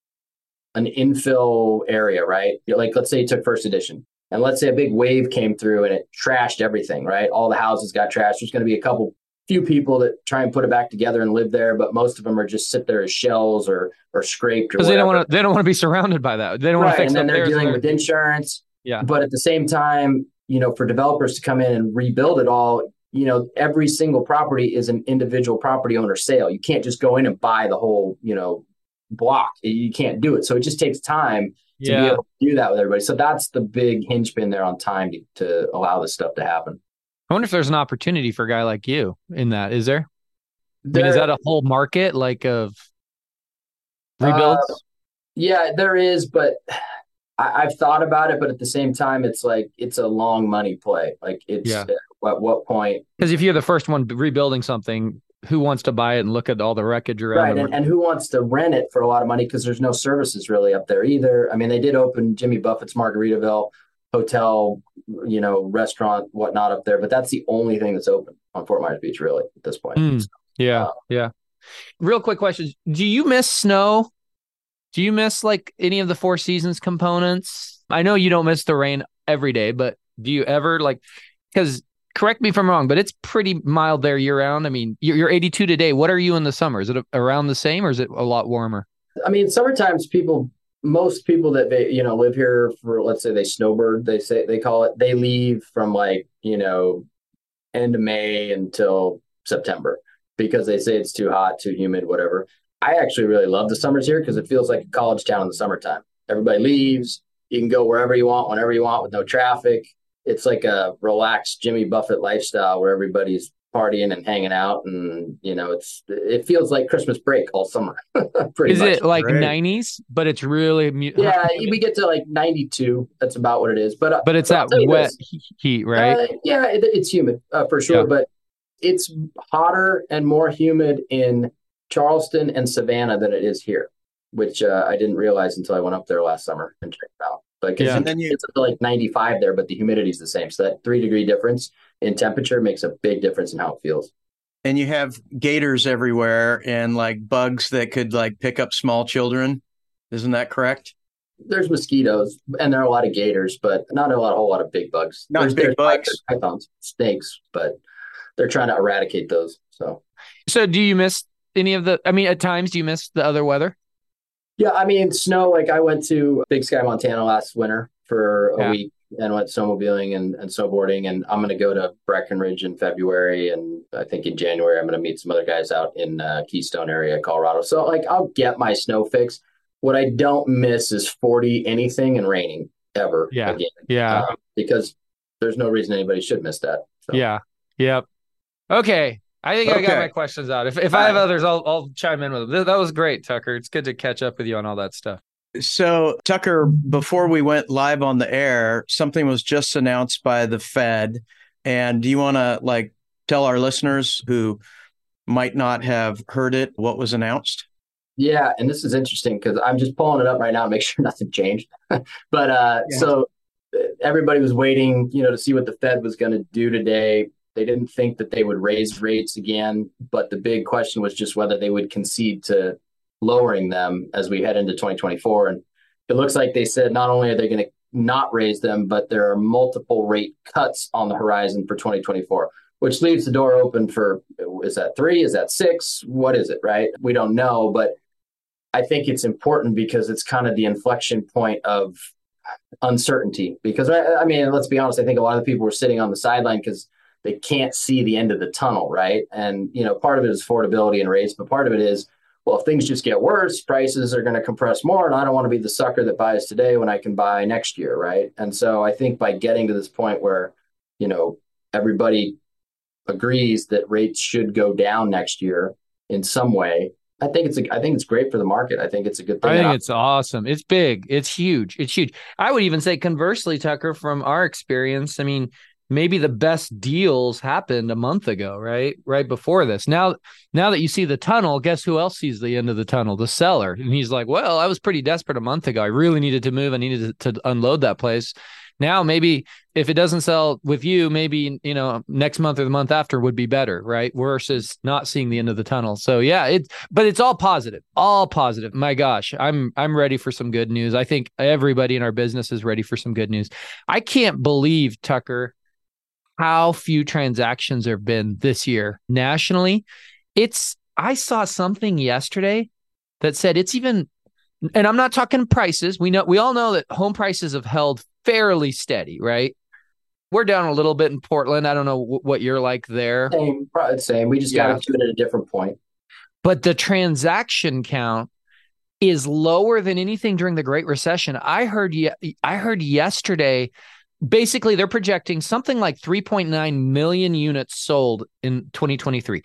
an infill area, right? Like let's say you took First Addition, and let's say a big wave came through and it trashed everything, right? All the houses got trashed. There's going to be a couple few people that try and put it back together and live there, but most of them are just sit there as shells or or scraped because they don't want to they don't want to be surrounded by that. They don't right. want to fix and then they're dealing with insurance. Yeah. But at the same time, you know, for developers to come in and rebuild it all, you know, every single property is an individual property owner sale. You can't just go in and buy the whole, you know, block. You can't do it. So it just takes time to be able to do that with everybody. So that's the big hinge pin there on time to, to allow this stuff to happen. I wonder if there's an opportunity for a guy like you in that. Is there? I mean, is that a whole market like of rebuilds? Uh, Yeah, there is, but I, I've thought about it. But at the same time, it's like it's a long money play. Like it's Yeah. at what point Because if you're the first one rebuilding something, who wants to buy it and look at all the wreckage around? right and, and who wants to rent it for a lot of money because there's no services really up there either i mean they did open jimmy buffett's margaritaville hotel you know restaurant whatnot up there but that's the only thing that's open on fort myers beach really at this point Hmm. yeah, Uh, yeah. Real quick question: Do you miss snow? Do you miss like any of the Four Seasons components? I know you don't miss the rain every day, but do you ever like? Because correct me if I'm wrong, but it's pretty mild there year round. I mean, you're, you're 82 today. What are you in the summer? Is it around the same, or is it a lot warmer? i mean summertime's people most people that they you know live here for let's say they snowbird they say they call it they leave from like you know end of May until September because they say it's too hot, too humid, whatever. I actually really love the summers here because it feels like a college town in the summertime. Everybody leaves. You can go wherever you want, whenever you want, with no traffic. It's like a relaxed Jimmy Buffett lifestyle where everybody's partying and hanging out, and you know, it's it feels like Christmas break all summer. Is much. it like nineties? But it's really mu- yeah. we get to like ninety two. That's about what it is. But uh, but it's but that wet this. heat, right? Uh, yeah, it, it's humid uh, for sure. Yeah. But it's hotter and more humid in Charleston and Savannah than it is here, which uh, I didn't realize until I went up there last summer and checked out. But yeah. and then you, it's up to like 95 there, but the humidity is the same. So that three degree difference in temperature makes a big difference in how it feels. And you have gators everywhere and like bugs that could like pick up small children. Isn't that correct? There's mosquitoes and there are a lot of gators, but not a lot, a whole lot of big bugs. Not there's, big there's bugs, pythons, snakes, but they're trying to eradicate those. So, so do you miss any of the? I mean, at times, do you miss the other weather? Yeah, I mean, snow. Like I went to Big Sky, Montana last winter for a yeah. week and went snowmobiling and, and snowboarding. And I'm going to go to Breckenridge in February, and I think in January I'm going to meet some other guys out in uh, Keystone area, Colorado. So like I'll get my snow fix. What I don't miss is 40 anything and raining ever yeah. again. Yeah, uh, because there's no reason anybody should miss that. So. Yeah. Yep. Okay. I think okay. I got my questions out. If if I have others, I'll I'll chime in with them. That was great, Tucker. It's good to catch up with you on all that stuff. So, Tucker, before we went live on the air, something was just announced by the Fed. And do you want to like tell our listeners who might not have heard it what was announced? Yeah, and this is interesting because I'm just pulling it up right now to make sure nothing changed. but uh, yeah. so everybody was waiting, you know, to see what the Fed was going to do today. They didn't think that they would raise rates again, but the big question was just whether they would concede to lowering them as we head into 2024. And it looks like they said not only are they going to not raise them, but there are multiple rate cuts on the horizon for 2024, which leaves the door open for is that three? Is that six? What is it, right? We don't know, but I think it's important because it's kind of the inflection point of uncertainty. Because I, I mean, let's be honest, I think a lot of people were sitting on the sideline because they can't see the end of the tunnel, right? And you know, part of it is affordability and rates, but part of it is, well, if things just get worse, prices are going to compress more, and I don't want to be the sucker that buys today when I can buy next year, right? And so I think by getting to this point where, you know, everybody agrees that rates should go down next year in some way, I think it's a, I think it's great for the market. I think it's a good thing. I think it's awesome. It's big. It's huge. It's huge. I would even say conversely, Tucker, from our experience, I mean, maybe the best deals happened a month ago, right? Right before this. Now, now that you see the tunnel, guess who else sees the end of the tunnel? The seller. And he's like, well, I was pretty desperate a month ago. I really needed to move. I needed to, to unload that place. Now, maybe if it doesn't sell with you, maybe, you know, next month or the month after would be better, right? Versus not seeing the end of the tunnel. So yeah, it's, but it's all positive, all positive. My gosh, I'm, I'm ready for some good news. I think everybody in our business is ready for some good news. I can't believe Tucker how few transactions there have been this year nationally. It's I saw something yesterday that said it's even and I'm not talking prices. We know we all know that home prices have held fairly steady, right? We're down a little bit in Portland. I don't know w- what you're like there. Same, probably same. We just yeah. got into it at a different point. But the transaction count is lower than anything during the Great Recession. I heard ye- I heard yesterday basically they're projecting something like 3.9 million units sold in 2023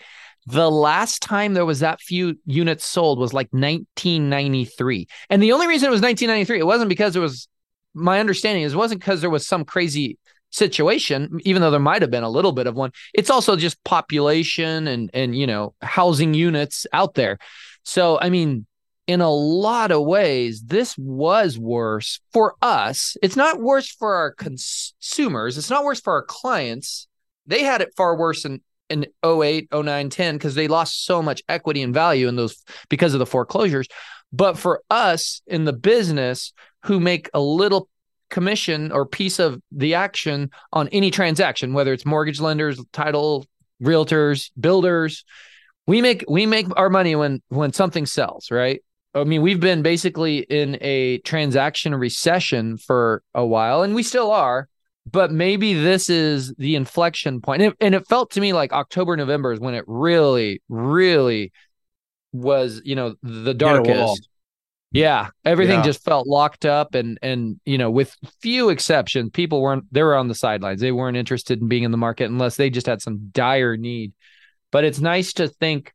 the last time there was that few units sold was like 1993 and the only reason it was 1993 it wasn't because it was my understanding is it wasn't because there was some crazy situation even though there might have been a little bit of one. It's also just population and and you know housing units out there. So i mean in a lot of ways, this was worse for us. It's not worse for our consumers. It's not worse for our clients. They had it far worse in, in 08, 09, 10 because they lost so much equity and value in those because of the foreclosures. But for us in the business who make a little commission or piece of the action on any transaction, whether it's mortgage lenders, title, realtors, builders, we make we make our money when when something sells, right? I mean, we've been basically in a transaction recession for a while, and we still are. But maybe this is the inflection point. And it, and it felt to me like October, November is when it really, really was, you know, the darkest. Yeah, everything yeah. just felt locked up, and and you know, with few exceptions, people weren't they were on the sidelines. They weren't interested in being in the market unless they just had some dire need. But it's nice to think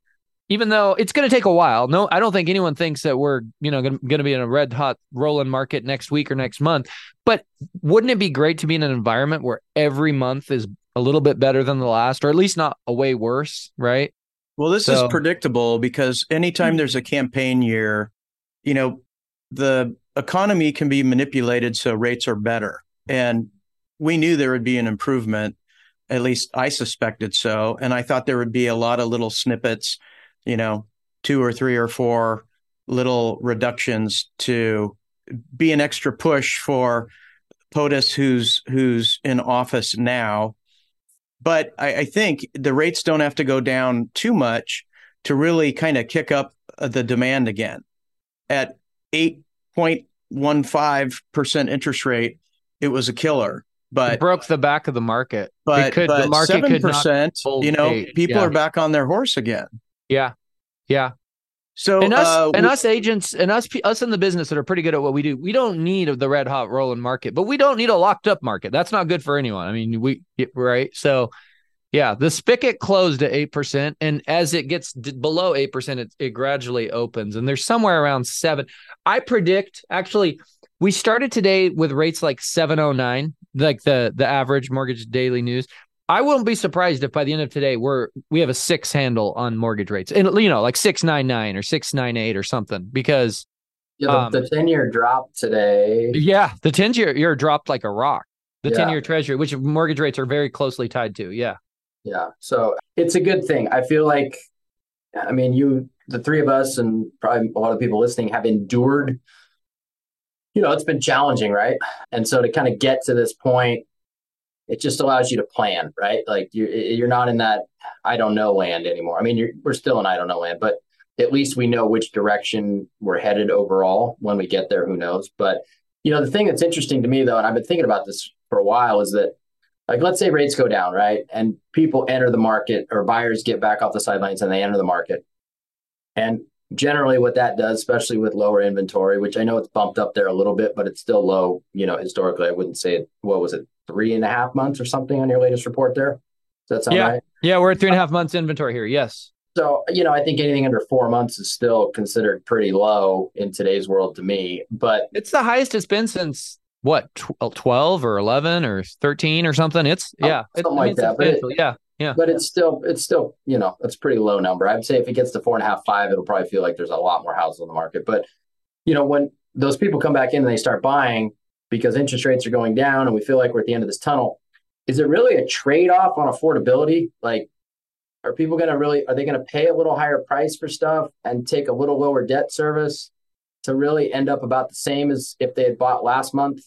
even though it's going to take a while. No, I don't think anyone thinks that we're, you know, going to be in a red hot rolling market next week or next month. But wouldn't it be great to be in an environment where every month is a little bit better than the last, or at least not a way worse, right? Well, this so, is predictable because anytime there's a campaign year, you know, the economy can be manipulated so rates are better. And we knew there would be an improvement. At least I suspected so. And I thought there would be a lot of little snippets you know, two or three or four little reductions to be an extra push for POTUS who's who's in office now. But I, I think the rates don't have to go down too much to really kind of kick up uh, the demand again. At 8.15% interest rate, it was a killer. But it broke the back of the market. But, could, but the market 7%, you know, eight. people yeah. are back on their horse again. Yeah. Yeah. So and us uh, and we, us agents and us us in the business that are pretty good at what we do, we don't need the red hot rolling market, but we don't need a locked up market. That's not good for anyone. I mean, we right. So yeah, the spigot closed at eight percent, and as it gets d- below eight percent, it, it gradually opens, and there's somewhere around seven. I predict actually we started today with rates like seven oh nine, like the the average mortgage daily news. I wouldn't be surprised if by the end of today we're we have a six handle on mortgage rates, and you know, like six nine nine or six nine eight or something, because yeah, the, um, 10 year drop today. Yeah, the 10 year year dropped like a rock. The 10 year treasury, which mortgage rates are very closely tied to. Yeah. Yeah. So it's a good thing. I feel like, I mean, you, the three of us, and probably a lot of people listening have endured, you know, it's been challenging, right? And so to kind of get to this point it just allows you to plan, right? Like you're you're not in that I don't know land anymore. I mean, we're still in I don't know land, but at least we know which direction we're headed overall. When we get there, who knows? But you know, the thing that's interesting to me though, and I've been thinking about this for a while, is that like let's say rates go down, right, and people enter the market or buyers get back off the sidelines and they enter the market, and generally what that does especially with lower inventory which i know it's bumped up there a little bit but it's still low you know historically i wouldn't say it what was it three and a half months or something on your latest report there. Does that sound yeah. right? Yeah, we're at three and a uh, half months inventory here. Yes. So, you know, I think anything under four months is still considered pretty low in today's world to me. But it's the highest it's been since what, uh, 12 or 11 or 13 or something. It's, oh, yeah, something like that. But it, yeah. Yeah. But it's still, it's still, you know, it's pretty low number. I'd say if it gets to four and a half, five, it'll probably feel like there's a lot more houses on the market. But, you know, when those people come back in and they start buying, because interest rates are going down and we feel like we're at the end of this tunnel. Is it really a trade off on affordability? Like, are people going to really, are they going to pay a little higher price for stuff and take a little lower debt service to really end up about the same as if they had bought last month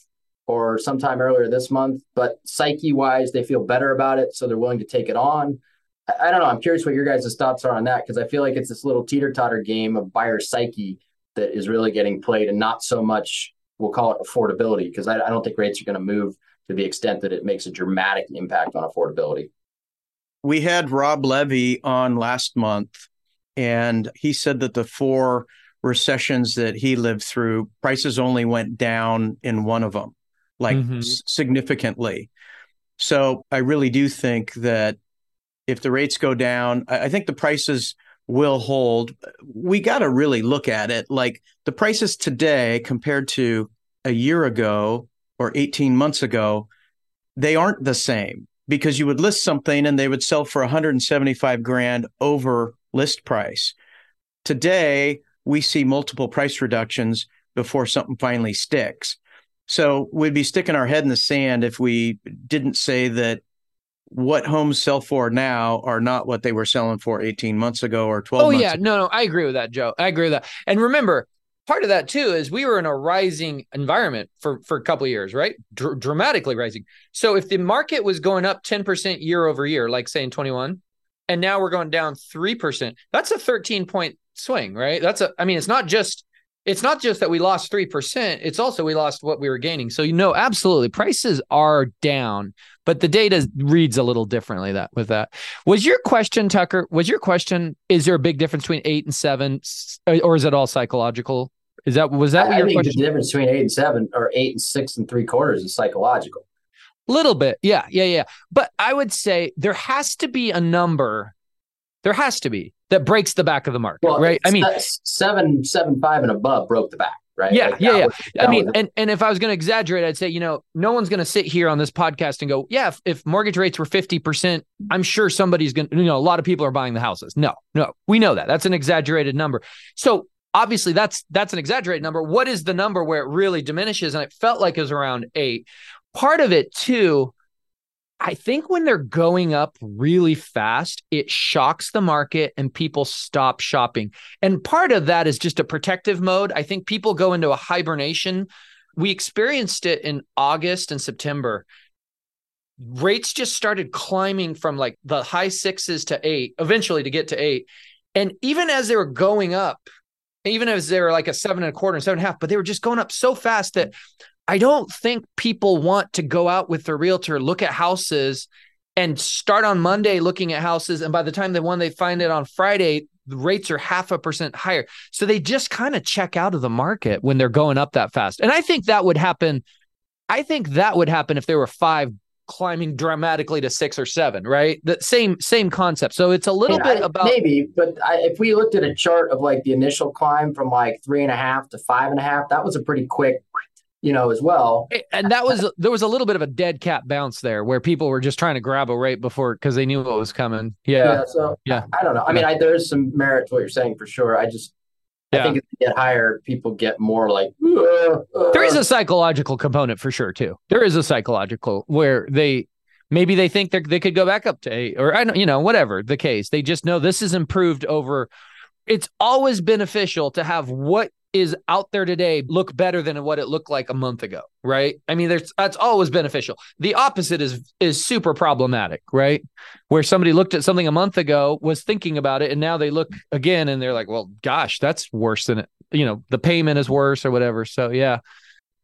or sometime earlier this month? But psyche wise, they feel better about it. So they're willing to take it on. I, I don't know. I'm curious what your guys' thoughts are on that because I feel like it's this little teeter totter game of buyer psyche that is really getting played and not so much we'll call it affordability because I, I don't think rates are going to move to the extent that it makes a dramatic impact on affordability. We had Rob Levy on last month, and he said that the four recessions that he lived through, prices only went down in one of them, like mm-hmm. s- significantly. So I really do think that if the rates go down, I, I think the prices will hold. We got to really look at it. Like the prices today compared to a year ago or 18 months ago, they aren't the same because you would list something and they would sell for 175 grand over list price. Today, we see multiple price reductions before something finally sticks. So we'd be sticking our head in the sand if we didn't say that what homes sell for now are not what they were selling for 18 months ago or 12 oh yeah. ago. no no. I agree with that joe. I agree with that. And remember part of that too is we were in a rising environment for for a couple years right? Dr- dramatically rising. So if the market was going up 10% year over year like say in 21 and now we're going down 3% that's a 13 point swing right? That's a i mean it's not just it's not just that we lost 3%, it's also we lost what we were gaining. So, you know, absolutely prices are down, but the data reads a little differently that with that. Was your question, Tucker, was your question, is there a big difference between eight and seven, uh, or is it all psychological? Is that, was that I, what your I think question? the difference between eight and seven or eight and six and three quarters is psychological. Little bit. Yeah. Yeah. Yeah. But I would say there has to be a number. There has to be that breaks the back of the market, Well, right? I mean, seven, seven, five and above broke the back, right? Yeah, Like, yeah, yeah. was- I mean, was- and, and if I was going to exaggerate, I'd say, you know, no one's going to sit here on this podcast and go, yeah, if, if mortgage rates were 50%, I'm sure somebody's going to, you know, a lot of people are buying the houses. No, no, we know that. That's an exaggerated number. So obviously that's, that's an exaggerated number. What is the number where it really diminishes? And it felt like it was around eight. Part of it too, I think when they're going up really fast, it shocks the market and people stop shopping. And part of that is just a protective mode. I think people go into a hibernation. We experienced it in August and September. Rates just started climbing from like the high sixes to eight, eventually to get to eight. And even as they were going up, even as they were like a seven and a quarter and seven and a half, but they were just going up so fast that I don't think people want to go out with their realtor, look at houses, and start on Monday looking at houses. And by the time they one they find it on Friday, the rates are half a percent higher. So they just kind of check out of the market when they're going up that fast. And I think that would happen. I think that would happen if there were five climbing dramatically to six or seven, right? The same same concept. So it's a little Yeah, bit about maybe, but I, if we looked at a chart of like the initial climb from like three and a half to five and a half, that was a pretty quick, you know, as well. and that was there was a little bit of a dead cat bounce there where people were just trying to grab a rate before because they knew what was coming. Yeah. so Yeah. I, I don't know. I mean, I, there's some merit to what you're saying for sure. I just, yeah. I think as they get higher, people get more like. Uh, uh. There is a psychological component for sure too. There is a psychological where they maybe they think they they could go back up to eight or I don't you know whatever the case. They just know this is improved over. It's always beneficial to have what is out there today look better than what it looked like a month ago, right? I mean, there's that's always beneficial. The opposite is is super problematic, right? Where somebody looked at something a month ago, was thinking about it, and now they look again and they're like, well, gosh, that's worse than it. You know, the payment is worse or whatever. So yeah.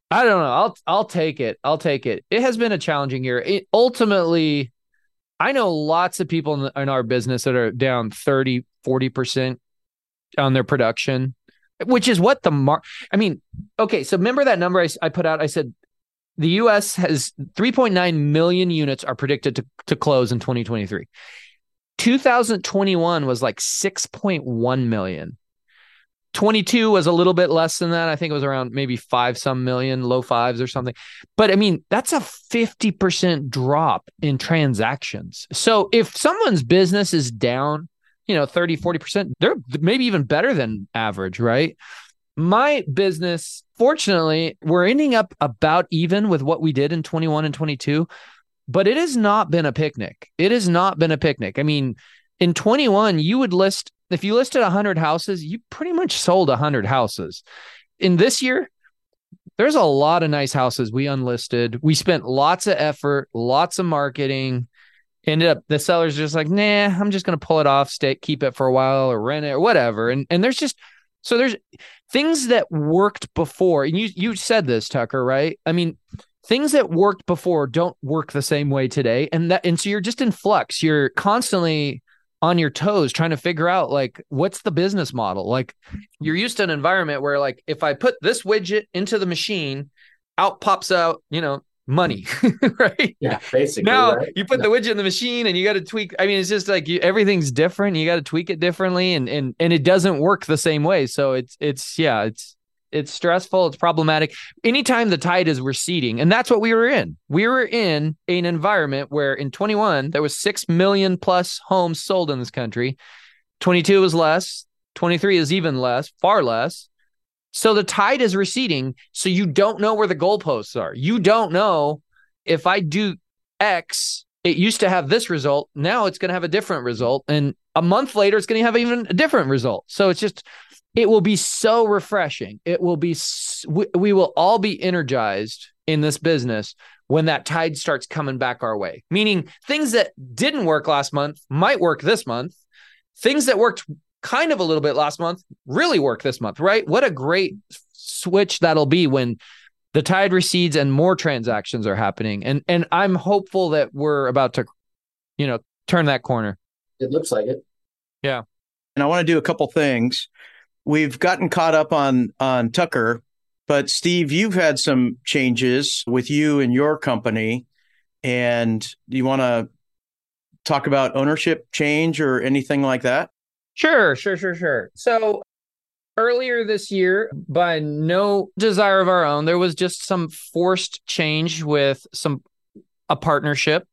I don't know. I'll I'll take it. I'll take it. It has been a challenging year. It ultimately I know lots of people in, the, in our business that are down 30, 40% on their production, which is what the mar I mean, okay, so remember that number I, I put out I said the US has 3.9 million units are predicted to to close in 2023. 2021 was like 6.1 million. 22 was a little bit less than that. I think it was around maybe five some million, low fives or something. But I mean, that's a 50% drop in transactions. So if someone's business is down, you know, 30, 40%, they're maybe even better than average, right? My business, fortunately, we're ending up about even with what we did in 21 and 22, but it has not been a picnic. It has not been a picnic. I mean, in 21, you would list, if you listed 100 houses, you pretty much sold 100 houses. In this year, there's a lot of nice houses we unlisted. We spent lots of effort, lots of marketing. Ended up the seller's just like, nah, I'm just gonna pull it off, stay, keep it for a while, or rent it, or whatever. And and there's just so there's things that worked before, and you you said this, Tucker, right? I mean, things that worked before don't work the same way today, and that and so you're just in flux. You're constantly on your toes trying to figure out like what's the business model like you're used to an environment where like if i put this widget into the machine out pops out you know money right? Yeah, basically. now right? you put the widget in the machine and you got to tweak i mean it's just like you, everything's different you got to tweak it differently and and and it doesn't work the same way. So it's it's yeah it's it's stressful it's problematic. Anytime the tide is receding and that's what we were in. We were in an environment where in 21 there was 6 million plus homes sold in this country. 22 is less 23 is even less far less so the tide is receding so you don't know where the goalposts are you don't know if i do x it used to have this result now it's going to have a different result and a month later it's going to have even a different result so it's just it will be so refreshing. It will be, we, we will all be energized in this business when that tide starts coming back our way. Meaning things that didn't work last month might work this month. Things that worked kind of a little bit last month really work this month, right? What a great switch that'll be when the tide recedes and more transactions are happening. And and I'm hopeful that we're about to, you know, turn that corner. It looks like it. Yeah. And I want to do a couple things. We've gotten caught up on on Tucker, but Steve, you've had some changes with you and your company. And do you want to talk about ownership change or anything like that? Sure, sure, sure, sure. So earlier this year, by no desire of our own, there was just some forced change with some a partnership.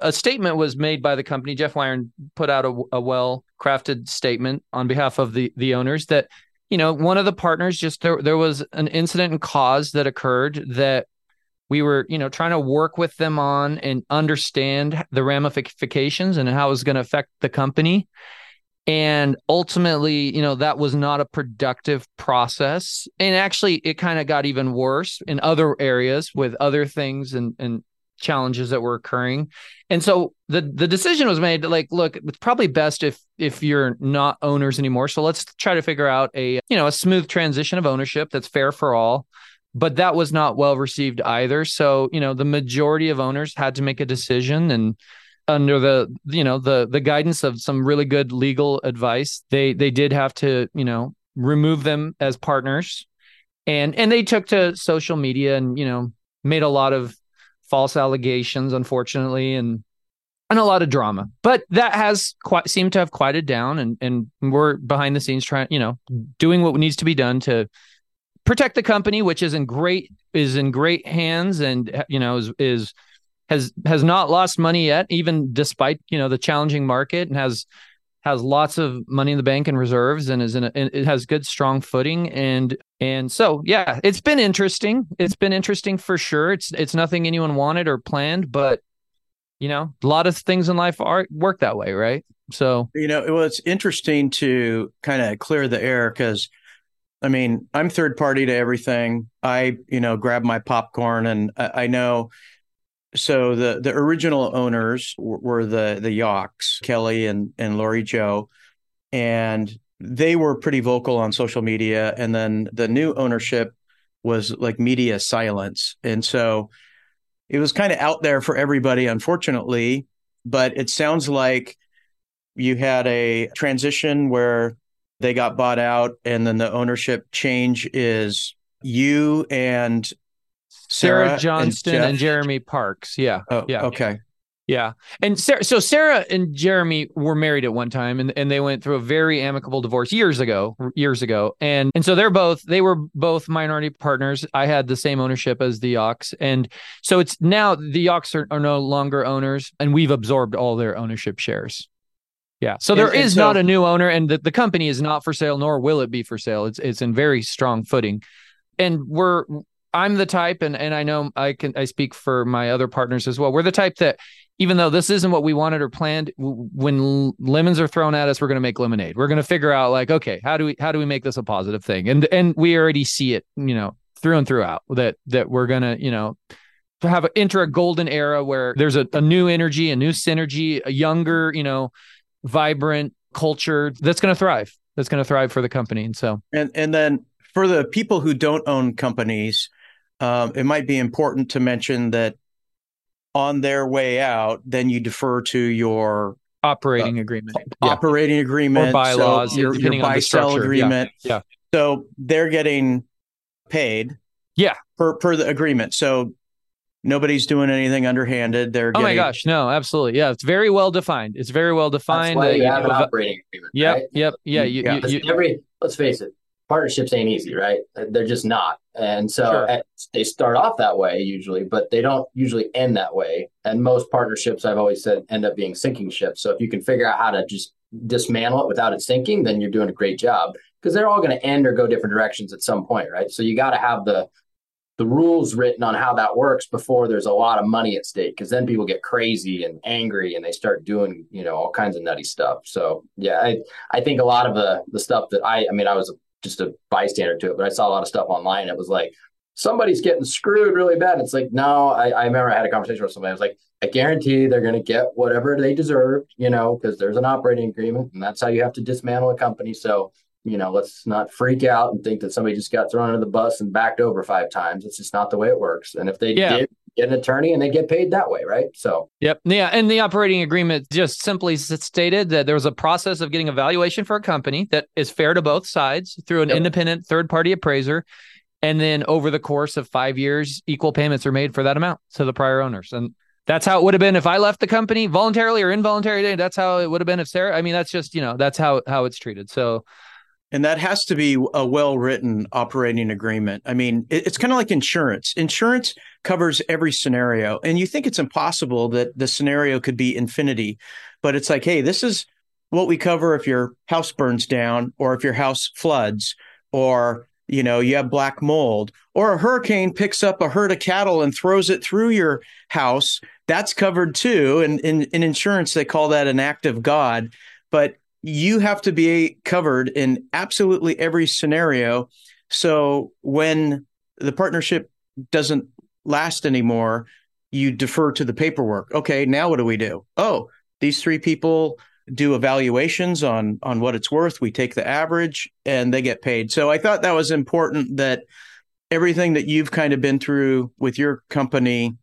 A statement was made by the company. Jeff Wyron put out a, a well crafted statement on behalf of the the owners that you know one of the partners just there there was an incident and cause that occurred that we were you know trying to work with them on and understand the ramifications and how it was going to affect the company and ultimately you know that was not a productive process. And actually it kind of got even worse in other areas with other things and and challenges that were occurring. And so the the decision was made like look it's probably best if if you're not owners anymore. So let's try to figure out a you know a smooth transition of ownership that's fair for all. But that was not well received either. So you know the majority of owners had to make a decision and under the you know the the guidance of some really good legal advice they they did have to you know remove them as partners. And and they took to social media and you know made a lot of false allegations unfortunately and and a lot of drama. But that has quite seemed to have quieted down and and we're behind the scenes trying you know doing what needs to be done to protect the company which is in great is in great hands and you know is is has has not lost money yet, even despite you know the challenging market, and has has lots of money in the bank and reserves, and is in a, it has good strong footing, and and so yeah, it's been interesting. It's been interesting for sure. It's it's nothing anyone wanted or planned, but you know a lot of things in life are work that way, right? So you know, well, it's interesting to kind of clear the air because. I mean, I'm third party to everything. I, you know, grab my popcorn and I, I know so the the original owners were the the Yawks, Kelly and and Lori Joe, and they were pretty vocal on social media. And then the new ownership was like media silence, and so it was kind of out there for everybody, unfortunately. But it sounds like you had a transition where they got bought out, and then the ownership change is you and Sarah, Sarah Johnston and, and, Jeremy Parks. Yeah. Oh, yeah. Okay. Yeah. And Sarah, so Sarah and Jeremy were married at one time and, and they went through a very amicable divorce years ago, years ago. And and so they're both they were both minority partners. I had the same ownership as the Yawks. And so it's now the Yawks are, are no longer owners and we've absorbed all their ownership shares. Yeah. So there and, is and so, not a new owner and the, the company is not for sale, nor will it be for sale. It's it's in very strong footing. And we're I'm the type, and and I know I can I speak for my other partners as well. We're the type that even though this isn't what we wanted or planned, when lemons are thrown at us, we're going to make lemonade. We're going to figure out like, okay, how do we how do we make this a positive thing? And and we already see it, you know, through and throughout that that we're gonna, you know, have enter a golden era where there's a, a new energy, a new synergy, a younger, you know, vibrant culture that's going to thrive. That's going to thrive for the company. And so, and and then for the people who don't own companies, um, it might be important to mention that on their way out, then you defer to your operating uh, agreement, operating agreement, or bylaws, so your, your buy sell agreement. Yeah. yeah. So they're getting paid. Yeah. Per per the agreement. So nobody's doing anything underhanded. They're getting... oh my gosh, no, absolutely, yeah. It's very well defined. It's very well defined. That's why you, you have an operating agreement. Yep, right? yep, yeah. You, yeah. You, you, every let's face it, partnerships ain't easy, right? They're just not. And so sure. at, they start off that way usually, but they don't usually end that way. And most partnerships, I've always said, end up being sinking ships. So if you can figure out how to just dismantle it without it sinking, then you're doing a great job because they're all going to end or go different directions at some point, right? So you got to have the the rules written on how that works before there's a lot of money at stake because then people get crazy and angry and they start doing you know all kinds of nutty stuff so yeah i i think a lot of the the stuff that i i mean i was just a bystander to it, but I saw a lot of stuff online. It was like somebody's getting screwed really bad. It's like, no, I, I remember I had a conversation with somebody. I was like, I guarantee they're going to get whatever they deserve, you know, because there's an operating agreement and that's how you have to dismantle a company. So, you know, let's not freak out and think that somebody just got thrown under the bus and backed over five times. It's just not the way it works. And if they yeah. did get an attorney and they get paid that way, right? So, yep. Yeah. And the operating agreement just simply stated that there was a process of getting a valuation for a company that is fair to both sides through an yep. independent third party appraiser. And then over the course of five years, equal payments are made for that amount to the prior owners. And that's how it would have been if I left the company voluntarily or involuntarily. That's how it would have been if Sarah. I mean, that's just you know that's how how it's treated. So, and that has to be a well written operating agreement. I mean, it, it's kind of like insurance. Insurance covers every scenario, and you think it's impossible that the scenario could be infinity, but it's like, hey, this is what we cover if your house burns down, or if your house floods, or you know you have black mold or a hurricane picks up a herd of cattle and throws it through your house that's covered too and in, in insurance they call that an act of god but you have to be covered in absolutely every scenario so when the partnership doesn't last anymore you defer to the paperwork okay now what do we do oh these three people do evaluations on on what it's worth. We take the average and they get paid. So I thought that was important that everything that you've kind of been through with your company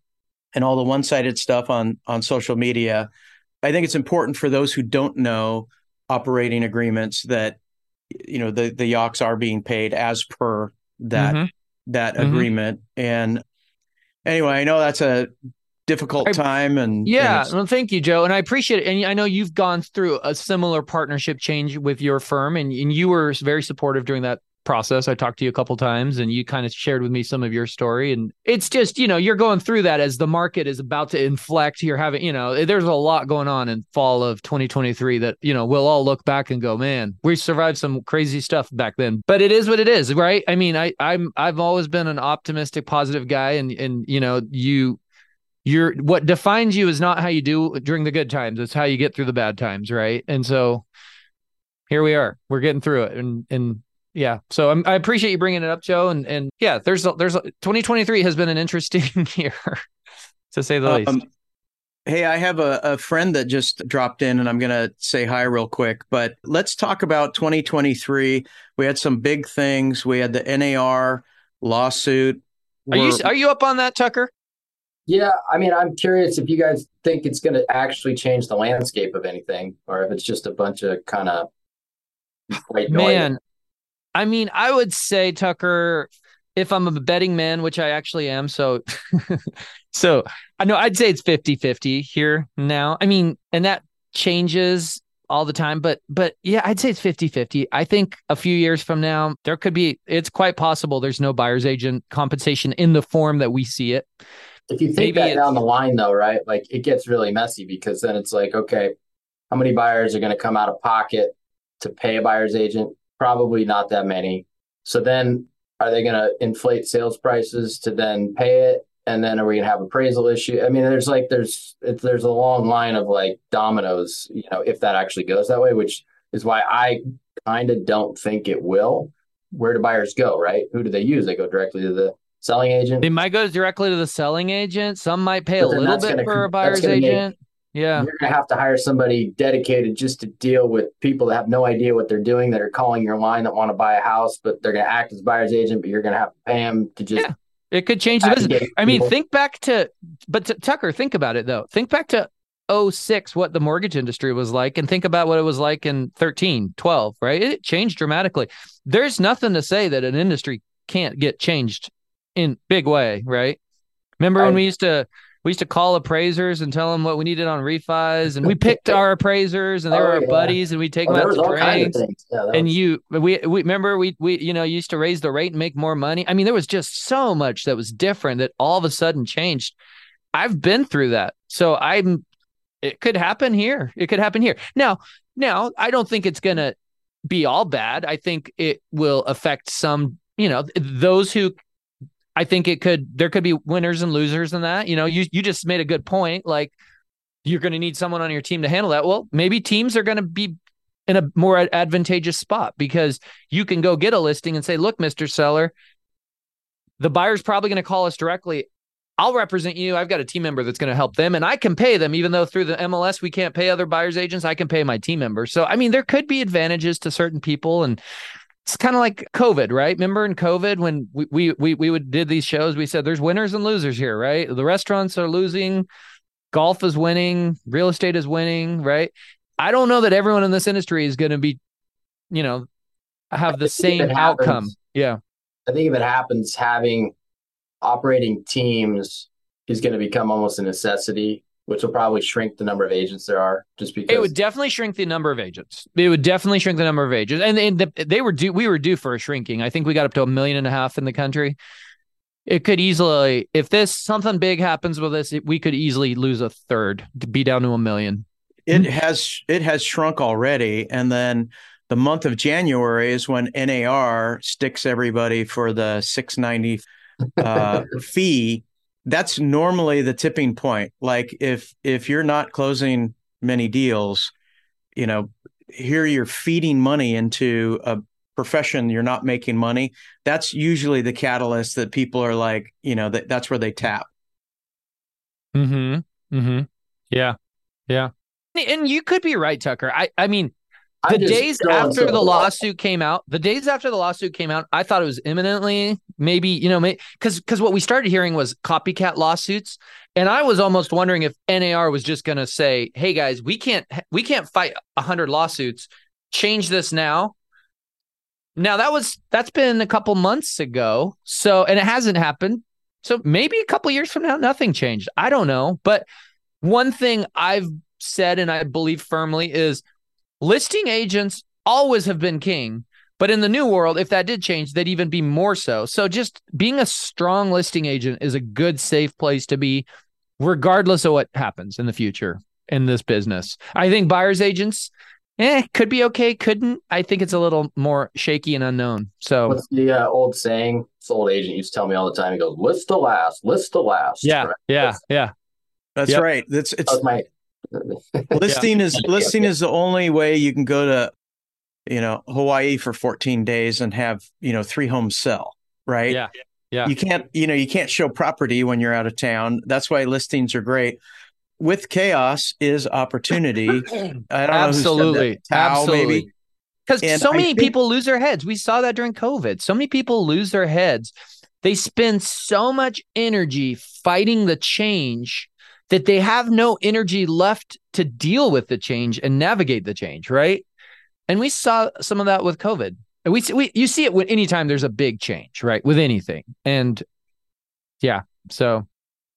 and all the one-sided stuff on on social media, I think it's important for those who don't know operating agreements that you know the the yaks are being paid as per that mm-hmm. that mm-hmm. agreement and anyway i know that's a difficult time and yeah and well thank you joe and i appreciate it and i know you've gone through a similar partnership change with your firm and, and you were very supportive during that process. I talked to you a couple times and you kind of shared with me some of your story. And it's just you know you're going through that as the market is about to inflect. You're having you know there's a lot going on in fall of 2023 that you know we'll all look back and go man we survived some crazy stuff back then. But it is what it is right? I mean i i'm i've always been an optimistic positive guy and and you know you you're what defines you is not how you do during the good times. It's how you get through the bad times right? And so here we are. We're getting through it. And and yeah. So I'm, i appreciate you bringing it up joe. And and yeah there's a, there's a, 2023 has been an interesting year to say the um, least hey i have a, a friend that just dropped in and i'm going to say hi real quick but let's talk about 2023 we had some big things. We had the nar lawsuit. Are you are you up on that tucker? Yeah, I mean, I'm curious if you guys think it's going to actually change the landscape of anything, or if it's just a bunch of kind of man. I mean, I would say Tucker, if I'm a betting man, which I actually am, so so I know I'd say it's 50-50 here now. I mean, and that changes all the time, but but yeah, I'd say it's 50-50. I think a few years from now, there could be it's quite possible there's no buyer's agent compensation in the form that we see it. If you think Maybe that down the line, though, right? Like it gets really messy because then it's like, okay, how many buyers are going to come out of pocket to pay a buyer's agent? Probably not that many. So then are they going to inflate sales prices to then pay it? And then are we going to have appraisal issue? I mean, there's like, there's, there's a long line of like dominoes, you know, if that actually goes that way, which is why I kind of don't think it will. Where do buyers go, right? Who do they use? They go directly to the selling agent. They might go directly to the selling agent. Some might pay a little bit gonna, for a buyer's agent. Make, yeah. You're going to have to hire somebody dedicated just to deal with people that have no idea what they're doing that are calling your line that want to buy a house, but they're going to act as buyer's agent, but you're going to have to pay them to just. Yeah. It could change the business. I mean, think back to, but to, Tucker, think about it though. Think back to 06, what the mortgage industry was like, and think about what it was like in 13, 12, right? It changed dramatically. There's nothing to say that an industry can't get changed in big way, right? Remember I, when we used to we used to call appraisers and tell them what we needed on refis, and we picked our appraisers, and they oh, were our yeah. buddies, and we take oh, them out to drinks. Yeah, and was... you, we, we remember we we you know used to raise the rate and make more money. I mean, there was just so much that was different that all of a sudden changed. I've been through that, so I'm. It could happen here. It could happen here. Now, now I don't think it's gonna be all bad. I think it will affect some. You know, those who I think it could there could be winners and losers in that. You know, you you just made a good point. Like you're going to need someone on your team to handle that. Well, maybe teams are going to be in a more advantageous spot because you can go get a listing and say, "Look, Mister Seller, the buyer's probably going to call us directly. I'll represent you. I've got a team member that's going to help them and I can pay them, even though through the MLS we can't pay other buyers agents. I can pay my team member. So, I mean, there could be advantages to certain people. And it's kind of like COVID, right? Remember in COVID when we, we, we, we would did these shows, we said there's winners and losers here, right? The restaurants are losing, golf is winning, real estate is winning, right? I don't know that everyone in this industry is going to be, you know, have the same outcome. Yeah. I think if it happens, having operating teams is going to become almost a necessity, which will probably shrink the number of agents there are. Just because it would definitely shrink the number of agents. It would definitely shrink the number of agents, and, and the, they were due. We were due for a shrinking. I think we got up to a million and a half in the country. It could easily, if this something big happens with this, it, we could easily lose a third to be down to a million. It has it has shrunk already, and then the month of January is when NAR sticks everybody for the 690 uh, fee. That's normally the tipping point. Like if if you're not closing many deals, you know, here you're feeding money into a profession you're not making money. That's usually the catalyst that people are like, you know, that that's where they tap. Hmm. Hmm. Yeah. Yeah. And you could be right, Tucker. I I mean, the days after the lawsuit came out, the days after the lawsuit came out, I thought it was imminently maybe, you know, because because what we started hearing was copycat lawsuits, and I was almost wondering if NAR was just going to say, "Hey guys, we can't we can't fight a hundred lawsuits. Change this now." Now that was that's been a couple months ago, so and it hasn't happened. So maybe a couple years from now, nothing changed. I don't know, but one thing I've said and I believe firmly is listing agents always have been king. But in the new world, if that did change, they'd even be more so. So just being a strong listing agent is a good, safe place to be, regardless of what happens in the future in this business. I think buyer's agents, eh, could be okay, couldn't. I think it's a little more shaky and unknown. So what's the uh, old saying? This old agent used to tell me all the time. He goes, "List to last, list to last." Yeah, right? yeah, that's, yeah. That's yep. right. That's it's that my listing is listing is the only way you can go to you know Hawaii for 14 days and have you know three homes sell right? Yeah. Yeah. You can't you know you can't show property when you're out of town. That's why listings are great. With chaos is opportunity. Absolutely. Tao, absolutely. Because so many think... people lose their heads. We saw that during covid. So many people lose their heads. They spend so much energy fighting the change that they have no energy left to deal with the change and navigate the change, right? And we saw some of that with COVID. And we, we you see it when anytime there's a big change, right? With anything. And yeah, so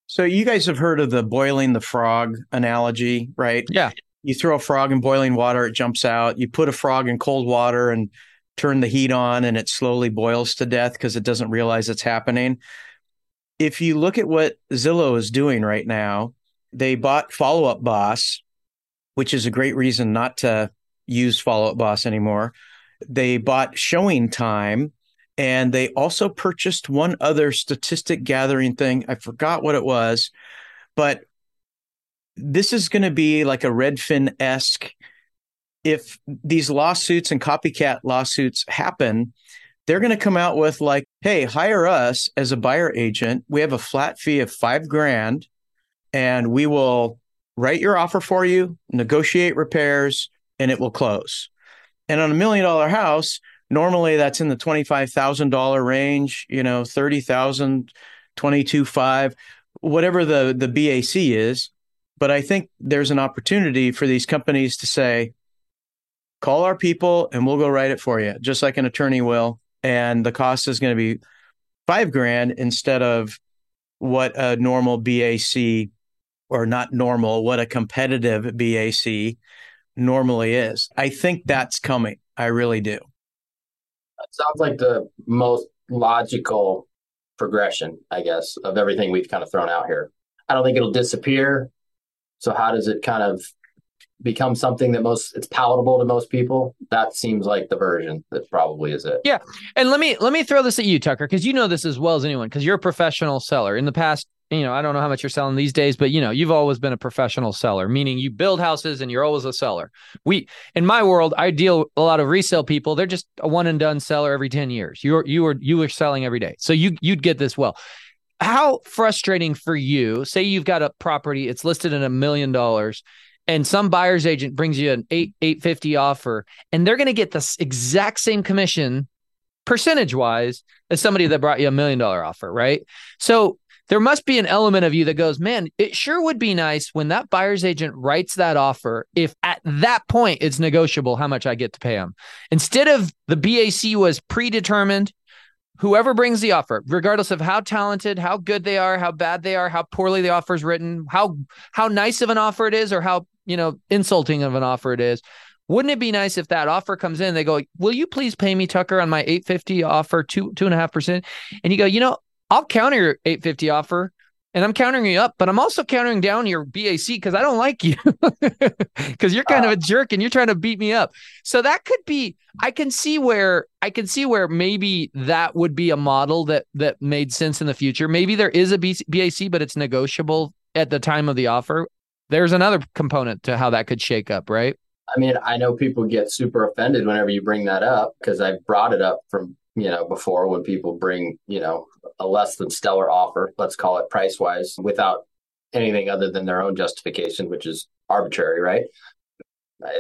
so you guys have heard of the boiling the frog analogy, right? Yeah. You throw a frog in boiling water, it jumps out. You put a frog in cold water and turn the heat on and it slowly boils to death because it doesn't realize it's happening. If you look at what Zillow is doing right now, they bought Follow Up Boss, which is a great reason not to use Follow Up Boss anymore. They bought Showing Time, and they also purchased one other statistic gathering thing. I forgot what it was, but this is going to be like a Redfin esque. If these lawsuits and copycat lawsuits happen, they're going to come out with like, hey, hire us as a buyer agent. We have a flat fee of five grand and we will write your offer for you, negotiate repairs, and it will close. And on a million dollar house, normally that's in the $25,000 range, you know, 30,000, 22.5, whatever the the BAC is, but I think there's an opportunity for these companies to say call our people and we'll go write it for you, just like an attorney will, and the cost is going to be 5 grand instead of what a normal BAC or not normal, what a competitive BAC normally is. I think that's coming. I really do. That sounds like the most logical progression, I guess, of everything we've kind of thrown out here. I don't think it'll disappear. So how does it kind of become something that most it's palatable to most people that seems like the version that probably is it yeah and let me let me throw this at you tucker because you know this as well as anyone because you're a professional seller in the past you know, I don't know how much you're selling these days, but you know, you've always been a professional seller, meaning you build houses and you're always a seller. We in my world, I deal a lot of resale people. They're just a one and done seller every 10 years. You're you were you were selling every day. So you you'd get this well. How frustrating for you, say you've got a property, it's listed in a million dollars and some buyer's agent brings you an eight eight fifty offer, and they're going to get the exact same commission percentage wise as somebody that brought you a million dollar offer, right? So there must be an element of you that goes, man, it sure would be nice when that buyer's agent writes that offer if at that point it's negotiable how much I get to pay them. Instead of the BAC was predetermined, whoever brings the offer, regardless of how talented, how good they are, how bad they are, how poorly the offer is written, how how nice of an offer it is, or how you know insulting of an offer it is. Wouldn't it be nice if that offer comes in? They go, "Will you please pay me, Tucker, on my eight fifty offer two two and a half percent?" And you go, "You know, I'll counter your eight fifty offer." And I'm countering you up, but I'm also countering down your BAC because I don't like you because you're kind uh, of a jerk and you're trying to beat me up. So that could be I can see where I can see where maybe that would be a model that that made sense in the future. Maybe there is a BAC, but it's negotiable at the time of the offer. There's another component to how that could shake up, right? I mean, I know people get super offended whenever you bring that up because I've brought it up from you know before when people bring you know a less than stellar offer, let's call it price wise, without anything other than their own justification, which is arbitrary, right?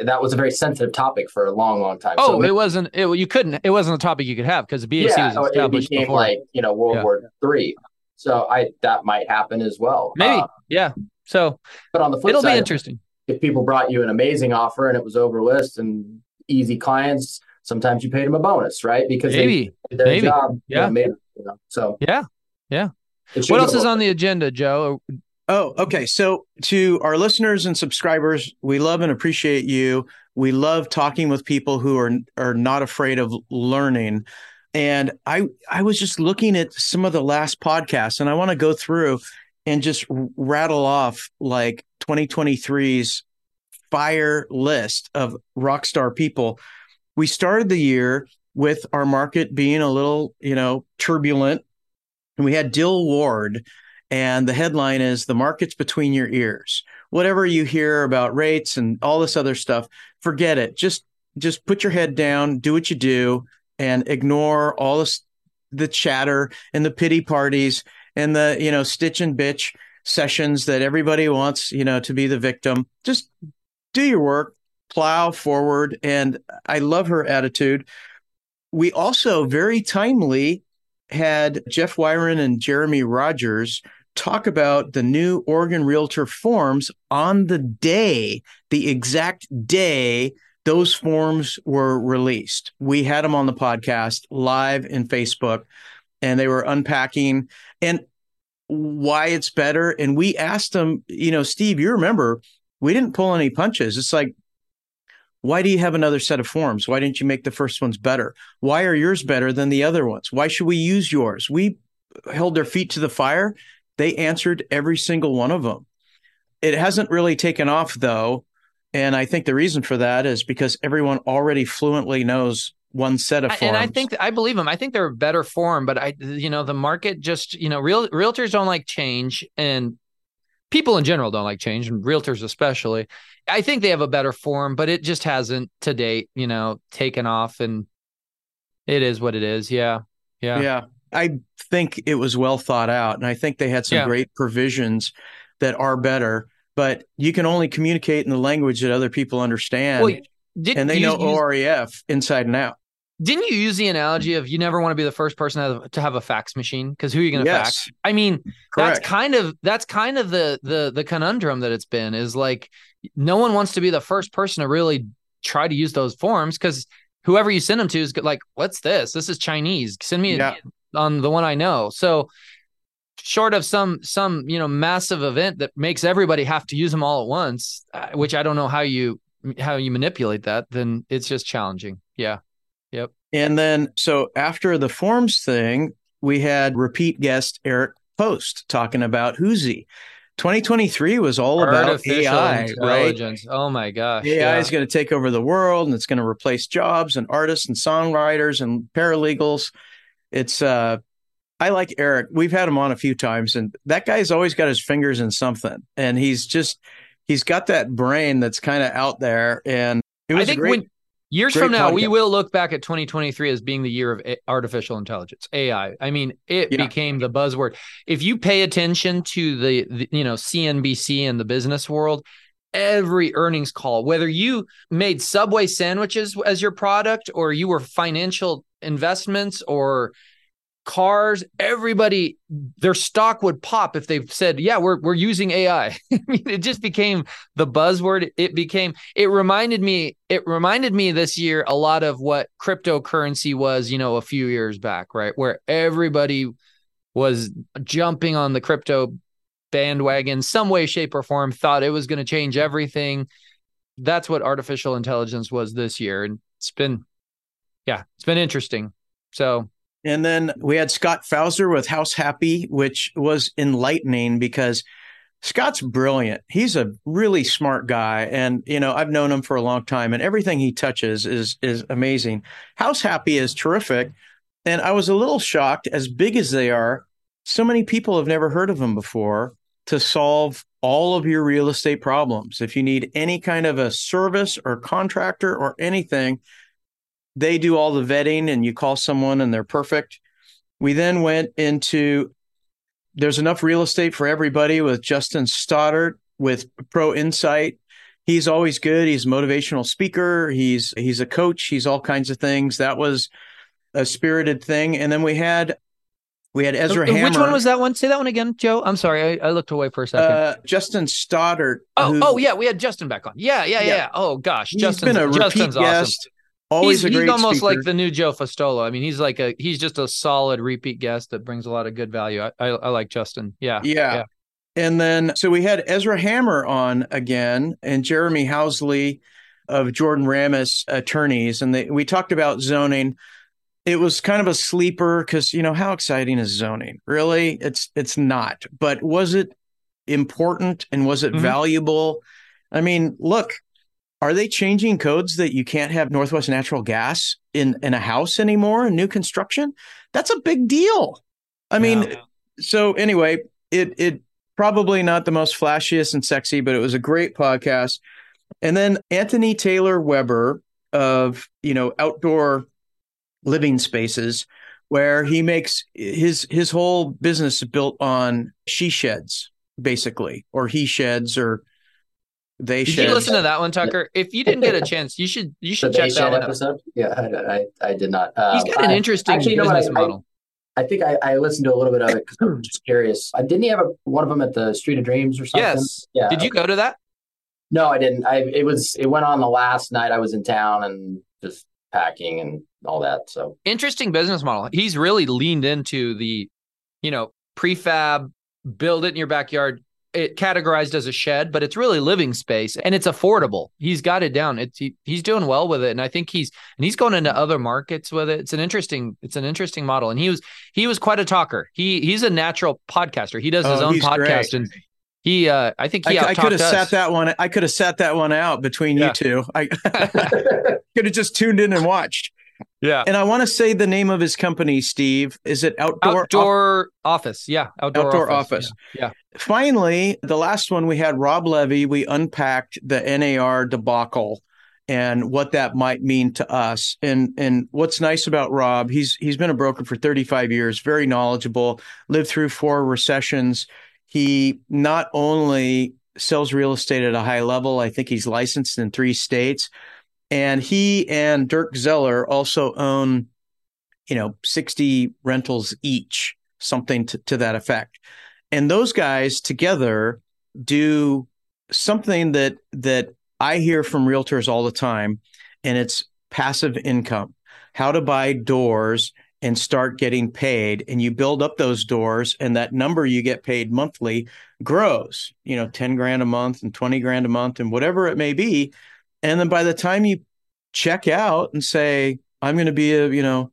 That was a very sensitive topic for a long, long time. Oh, so it wasn't. It, you couldn't. It wasn't a topic you could have because the BAC yeah, was established it became before. like you know World yeah. War Three. So I that might happen as well. Maybe, uh, yeah. So, but on the flip it'll side, be interesting. If people brought you an amazing offer and it was over list and easy clients, sometimes you paid them a bonus, right? Because maybe they their maybe. job. Yeah. You know, made, you know, so yeah, yeah. What else is on the agenda, Joe? Oh, okay. So, to our listeners and subscribers, we love and appreciate you. We love talking with people who are are not afraid of learning. And I I was just looking at some of the last podcasts, and I want to go through and just rattle off like 2023's fire list of rock star people. We started the year with our market being a little, you know, turbulent and we had Dill Ward, and the headline is The Market's Between Your Ears. Whatever you hear about rates and all this other stuff, forget it. Just just put your head down, do what you do, and ignore all this the chatter and the pity parties and the, you know, stitch and bitch sessions that everybody wants, you know, to be the victim. Just do your work, plow forward. And I love her attitude. We also very timely had Jeff Wyron and Jeremy Rogers talk about the new Oregon Realtor forms on the day, the exact day those forms were released. We had them on the podcast live in Facebook and they were unpacking and why it's better. And we asked them, you know, Steve, you remember we didn't pull any punches. It's like why do you have another set of forms? Why didn't you make the first ones better? Why are yours better than the other ones? Why should we use yours? We held their feet to the fire. They answered every single one of them. It hasn't really taken off though. And I think the reason for that is because everyone already fluently knows one set of forms. And I think I believe them. I think they're a better form, but I, you know, the market just, you know, real realtors don't like change and people in general don't like change and realtors especially. I think they have a better form, but it just hasn't to date, you know, taken off and it is what it is. Yeah. Yeah. Yeah. I think it was well thought out and I think they had some yeah. great provisions that are better, but you can only communicate in the language that other people understand. Well, and they know OREF inside and out. Didn't you use the analogy of you never want to be the first person to have, to have a fax machine because who are you going to yes. fax? I mean, Correct. that's kind of that's kind of the the the conundrum that it's been is like no one wants to be the first person to really try to use those forms because whoever you send them to is like, what's this? This is Chinese. Send me yeah. on the one I know. So short of some some you know massive event that makes everybody have to use them all at once, uh, which I don't know how you how you manipulate that, then it's just challenging. Yeah. Yep. And then, so after the forms thing, we had repeat guest Eric Post talking about Whoozy. 2023 was all about AI, right? Oh my gosh. AI yeah. is going to take over the world and it's going to replace jobs and artists and songwriters and paralegals. It's uh I like Eric. We've had him on a few times, and that guy's always got his fingers in something, and he's just he's got that brain that's kind of out there. And it was I think great, when years great from now, we will look back at 2023 as being the year of eh, artificial intelligence, AI. I mean, it Yeah. became the buzzword. If you pay attention to the, the you know CNBC and the business world, every earnings call, whether you made Subway sandwiches as your product or you were financial investments or cars, everybody their stock would pop if they said, "Yeah, we're we're using AI." I mean, it just became the buzzword. It became it reminded me it reminded me this year a lot of what cryptocurrency was, you know, a few years back, right? Where everybody was jumping on the crypto bandwagon some way shape or form thought it was going to change everything that's what artificial intelligence was this year and it's been yeah it's been interesting so And then we had Scott Fauser with House Happy, which was enlightening because Scott's brilliant. He's a really smart guy. And, you know, I've known him for a long time and everything he touches is is amazing. House Happy is terrific. And I was a little shocked, as big as they are, so many people have never heard of them before to solve all of your real estate problems. If you need any kind of a service or contractor or anything, they do all the vetting and you call someone and they're perfect. We then went into there's enough real estate for everybody with Justin Stoddard with Pro Insight. He's always good. He's a motivational speaker. He's he's a coach. He's all kinds of things. That was a spirited thing. And then we had we had Ezra which Hammer. one was that one say that one again joe i'm sorry i, I looked away for a second Uh, Justin Stoddard. oh who- oh yeah we had justin back on yeah yeah yeah, Yeah. oh gosh He's justin's, been a repeat justin's awesome guest. Always he's, he's almost speaker. like the new Joe Fustolo. I mean, he's like a he's just a solid repeat guest that brings a lot of good value. I I, I like Justin. Yeah. Yeah. Yeah. And then so we had Ezra Hammer on again and Jeremy Housley of Jordan Ramis attorneys. And they, we talked about zoning. It was kind of a sleeper because you know how exciting is zoning? Really? It's it's not. But was it important and was it Mhm. valuable? I mean, look, are they changing codes that you can't have Northwest Natural Gas in in a house anymore in new construction? That's a big deal. I mean, Yeah. so anyway, it it probably not the most flashiest and sexy, but it was a great podcast. And then Anthony Taylor Weber of you know outdoor living spaces, where he makes his his whole business built on she sheds, basically, or he sheds, or they Did sheds. you listen to that one, Tucker? If you didn't get a chance, you should you The should check Bay that Shed one out. episode. Yeah, I, I, I did not. Uh, He's got an I- interesting actually, you know what, business I- I- model. I think I, I listened to a little bit of it because I'm just curious. Uh, didn't he have a, one of them at the Street of Dreams or something? yes. Yeah. Did you go to that? No, I didn't. I it was it went on the last night I was in town and just packing and all that. So Interesting business model. He's really leaned into the, you know, prefab, build it in your backyard. It categorized as a shed, but it's really living space and it's affordable. He's got it down. It's he, he's doing well with it, and I think he's and he's going into other markets with it. It's an interesting it's an interesting model, and he was he was quite a talker. He he's a natural podcaster. He does his Oh, own podcast, great. and he uh I think he I, I could have out-talked sat that one. I could have sat that one out between Yeah. you two. I could have just tuned in and watched. Yeah. And I want to say the name of his company, Steve. Is it Outdoor? Outdoor office, yeah. Outdoor, Outdoor office. office. Yeah. Finally, the last one we had Rob Levy. We unpacked the NAR debacle and what that might mean to us. And and what's nice about Rob, he's he's been a broker for 35 years, very knowledgeable, lived through four recessions. He not only sells real estate at a high level, I think he's licensed in three states. And he and Dirk Zeller also own, you know, 60 rentals each, something to, to that effect. And those guys together do something that that I hear from realtors all the time, and it's passive income. How to buy doors and start getting paid. And you build up those doors, and that number you get paid monthly grows, you know, 10 grand a month and 20 grand a month and whatever it may be. And then by the time you check out and say, I'm going to be a, you know,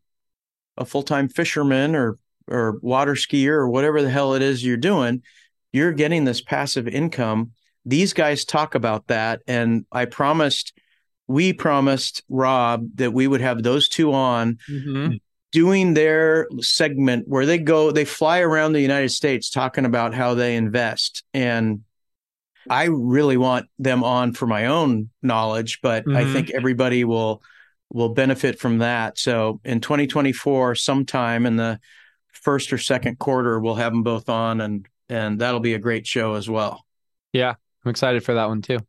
a full-time fisherman or or water skier or whatever the hell it is you're doing, you're getting this passive income. These guys talk about that. And I promised, we promised Rob that we would have those two on Mhm. doing their segment where they go, they fly around the United States talking about how they invest. And I really want them on for my own knowledge, but mm-hmm. I think everybody will will benefit from that. So in 2024, sometime in the first or second quarter, we'll have them both on, and and that'll be a great show as well. Yeah, I'm excited for that one too.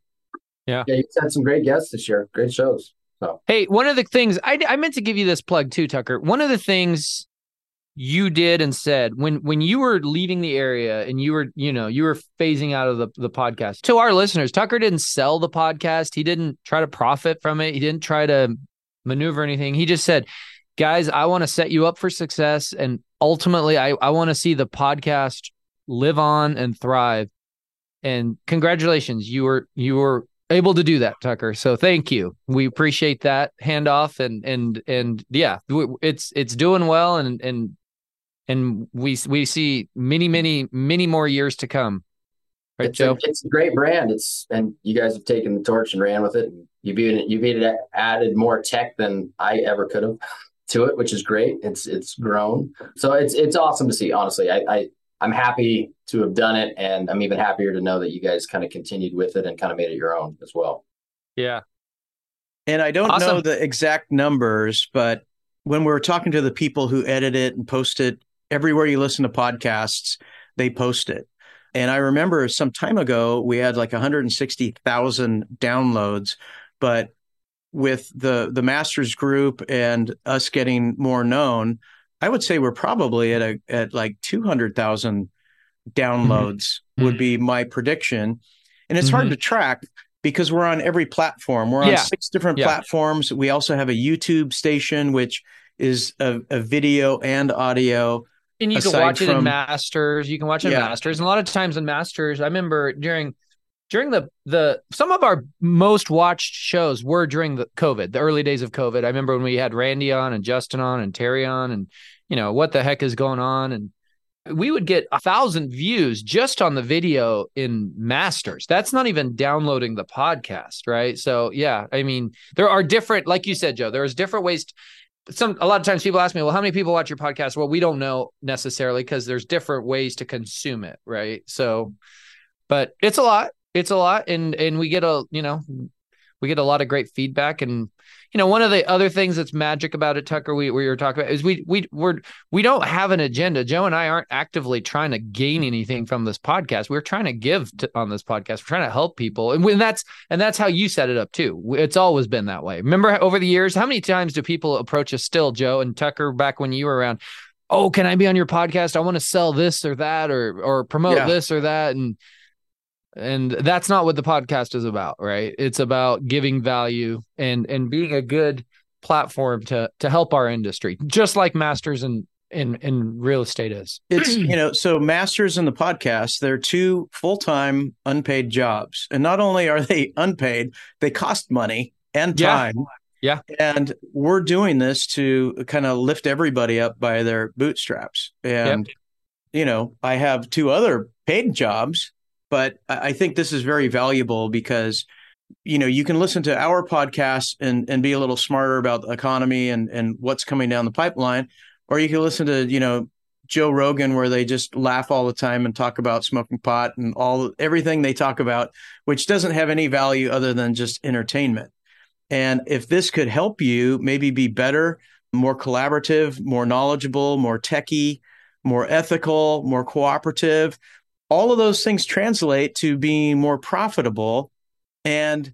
Yeah, yeah, you've had some great guests this year. Great shows. So hey, one of the things I I meant to give you this plug too, Tucker. One of the things you did and said when when you were leaving the area and you were you know you were phasing out of the, the podcast to our listeners tucker didn't sell the podcast he didn't try to profit from it he didn't try to maneuver anything he just said guys i want to set you up for success and ultimately i, I want to see the podcast live on and thrive. And congratulations you were you were able to do that tucker. So thank you. We appreciate that handoff and and and yeah it's it's doing well and and and we we see many many many more years to come. Right it's joe? a, it's a great brand. It's and you guys have taken the torch and ran with it. You've even you've even added more tech than i ever could have to it which is great. It's it's grown. So it's it's awesome to see honestly. I, I i'm happy to have done it and i'm even happier to know that you guys kind of continued with it and kind of made it your own as well. Yeah. And i don't awesome. know the exact numbers but when we were talking to the people who edit it and post it everywhere you listen to podcasts, they post it. And I remember some time ago, we had like 160,000 downloads, but with the the masters group and us getting more known, I would say we're probably at a at like 200,000 downloads mm-hmm. would be my prediction. And it's mm-hmm. hard to track because we're on every platform. We're on yeah. six different yeah. platforms. We also have a YouTube station, which is a, a video and audio. And you can watch it from, in Masters. You can watch it yeah. in Masters. And a lot of times in Masters, I remember during during the the some of our most watched shows were during the COVID, the early days of COVID. I remember when we had Randy on and Justin on and Terry on, and you know what the heck is going on, and we would get a thousand views just on the video in Masters. That's not even downloading the podcast, right? So yeah, I mean, there are different, like you said, Joe. There's different ways. To, some a lot of times people ask me, well, how many people watch your podcast? Well, we don't know necessarily because there's different ways to consume it, right? So, but it's a lot. It's a lot, and and we get a you know we get a lot of great feedback and you know one of the other things that's magic about it tucker we, we were talking about is we we we're we don't have an agenda. Joe and i aren't actively trying to gain mm-hmm. anything from this podcast. We're trying to give to, on this podcast. We're trying to help people and when that's and that's how you set it up too. It's always been that way. Remember over the years how many times do people approach us still joe and tucker back when you were around oh can i be on your podcast? I want to sell this or that or or promote yeah. this or that and and that's not what the podcast is about right? It's about giving value and and being a good platform to to help our industry just like masters in in in real estate is. It's you know so masters in the podcast they're two full-time unpaid jobs. And not only are they unpaid they cost money and time. Yeah, yeah. and we're doing this to kind of lift everybody up by their bootstraps. And yep. you know i have two other paid jobs but I think this is very valuable because you know you can listen to our podcast and and be a little smarter about the economy and and what's coming down the pipeline, or you can listen to you know Joe Rogan where they just laugh all the time and talk about smoking pot and all everything they talk about, which doesn't have any value other than just entertainment. And if this could help you maybe be better, more collaborative, more knowledgeable, more techy, more ethical, more cooperative, all of those things translate to being more profitable and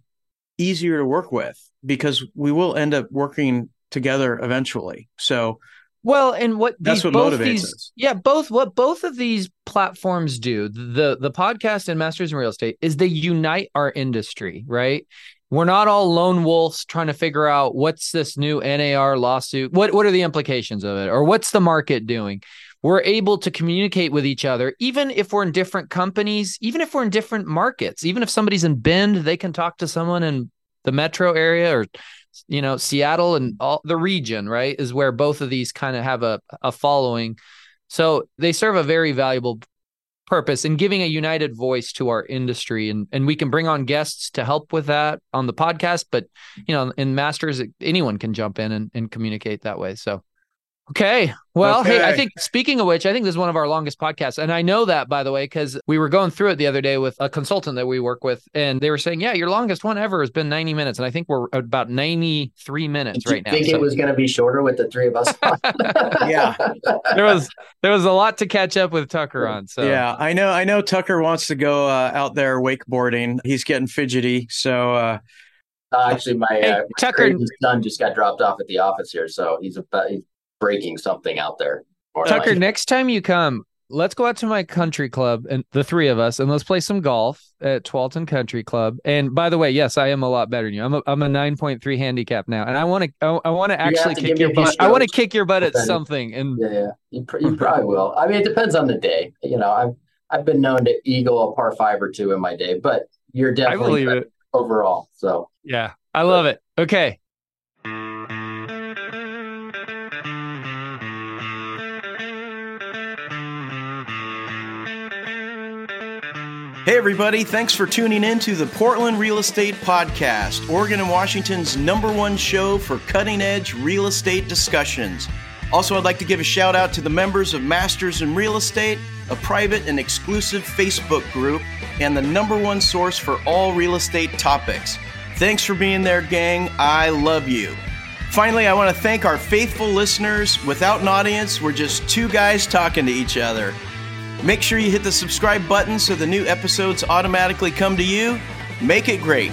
easier to work with because we will end up working together eventually. So, well, and what that's these, what motivates these, us. Yeah, both what both of these platforms do, the the podcast and Masters in Real Estate, is they unite our industry, right? We're not all lone wolves trying to figure out what's this new NAR lawsuit. What what are the implications of it, or what's the market doing? We're able to communicate with each other, even if we're in different companies, even if we're in different markets, even if somebody's in Bend, they can talk to someone in the metro area or you know Seattle and all the region, right? Is where both of these kind of have a, a following. So they serve a very valuable purpose in giving a united voice to our industry and and we can bring on guests to help with that on the podcast but you know in masters anyone can jump in and, and communicate that way so Okay. Well, hey, I think speaking of which, I think this is one of our longest podcasts. And I know that, by the way, because we were going through it the other day with a consultant that we work with. And they were saying, yeah, your longest one ever has been 90 minutes. And I think we're about 93 minutes Did you right now. think So it was going to be shorter with the three of us? Yeah. there was there was a lot to catch up with Tucker on. So Yeah, I know. I know Tucker wants to go uh, out there wakeboarding. He's getting fidgety, so uh, Uh, actually, my, Hey, uh, my Tucker- son just got dropped off at the office here, so he's about he's breaking something out there. Tucker, like- next time you come, let's go out to my country club and the three of us, and let's play some golf at Tualatin Country Club. And by the way, yes, I am a lot better than you. I'm a I'm a nine point three handicap now, and I want to I, I want to actually kick your butt. I want to kick your butt at Then- something. And yeah, yeah, you, pr- you probably will. I mean, it depends on the day. You know, I've I've been known to eagle a par five or two in my day, but you're definitely overall. So Yeah, I love it. Okay. Hey, everybody, thanks for tuning in to the Portland Real Estate Podcast, Oregon and Washington's number one show for cutting edge real estate discussions. Also, I'd like to give a shout out to the members of Masters in Real Estate, a private and exclusive Facebook group, and the number one source for all real estate topics. Thanks for being there, gang. I love you. Finally, I want to thank our faithful listeners. Without an audience, we're just two guys talking to each other. Make sure you hit the subscribe button so the new episodes automatically come to you. Make it great.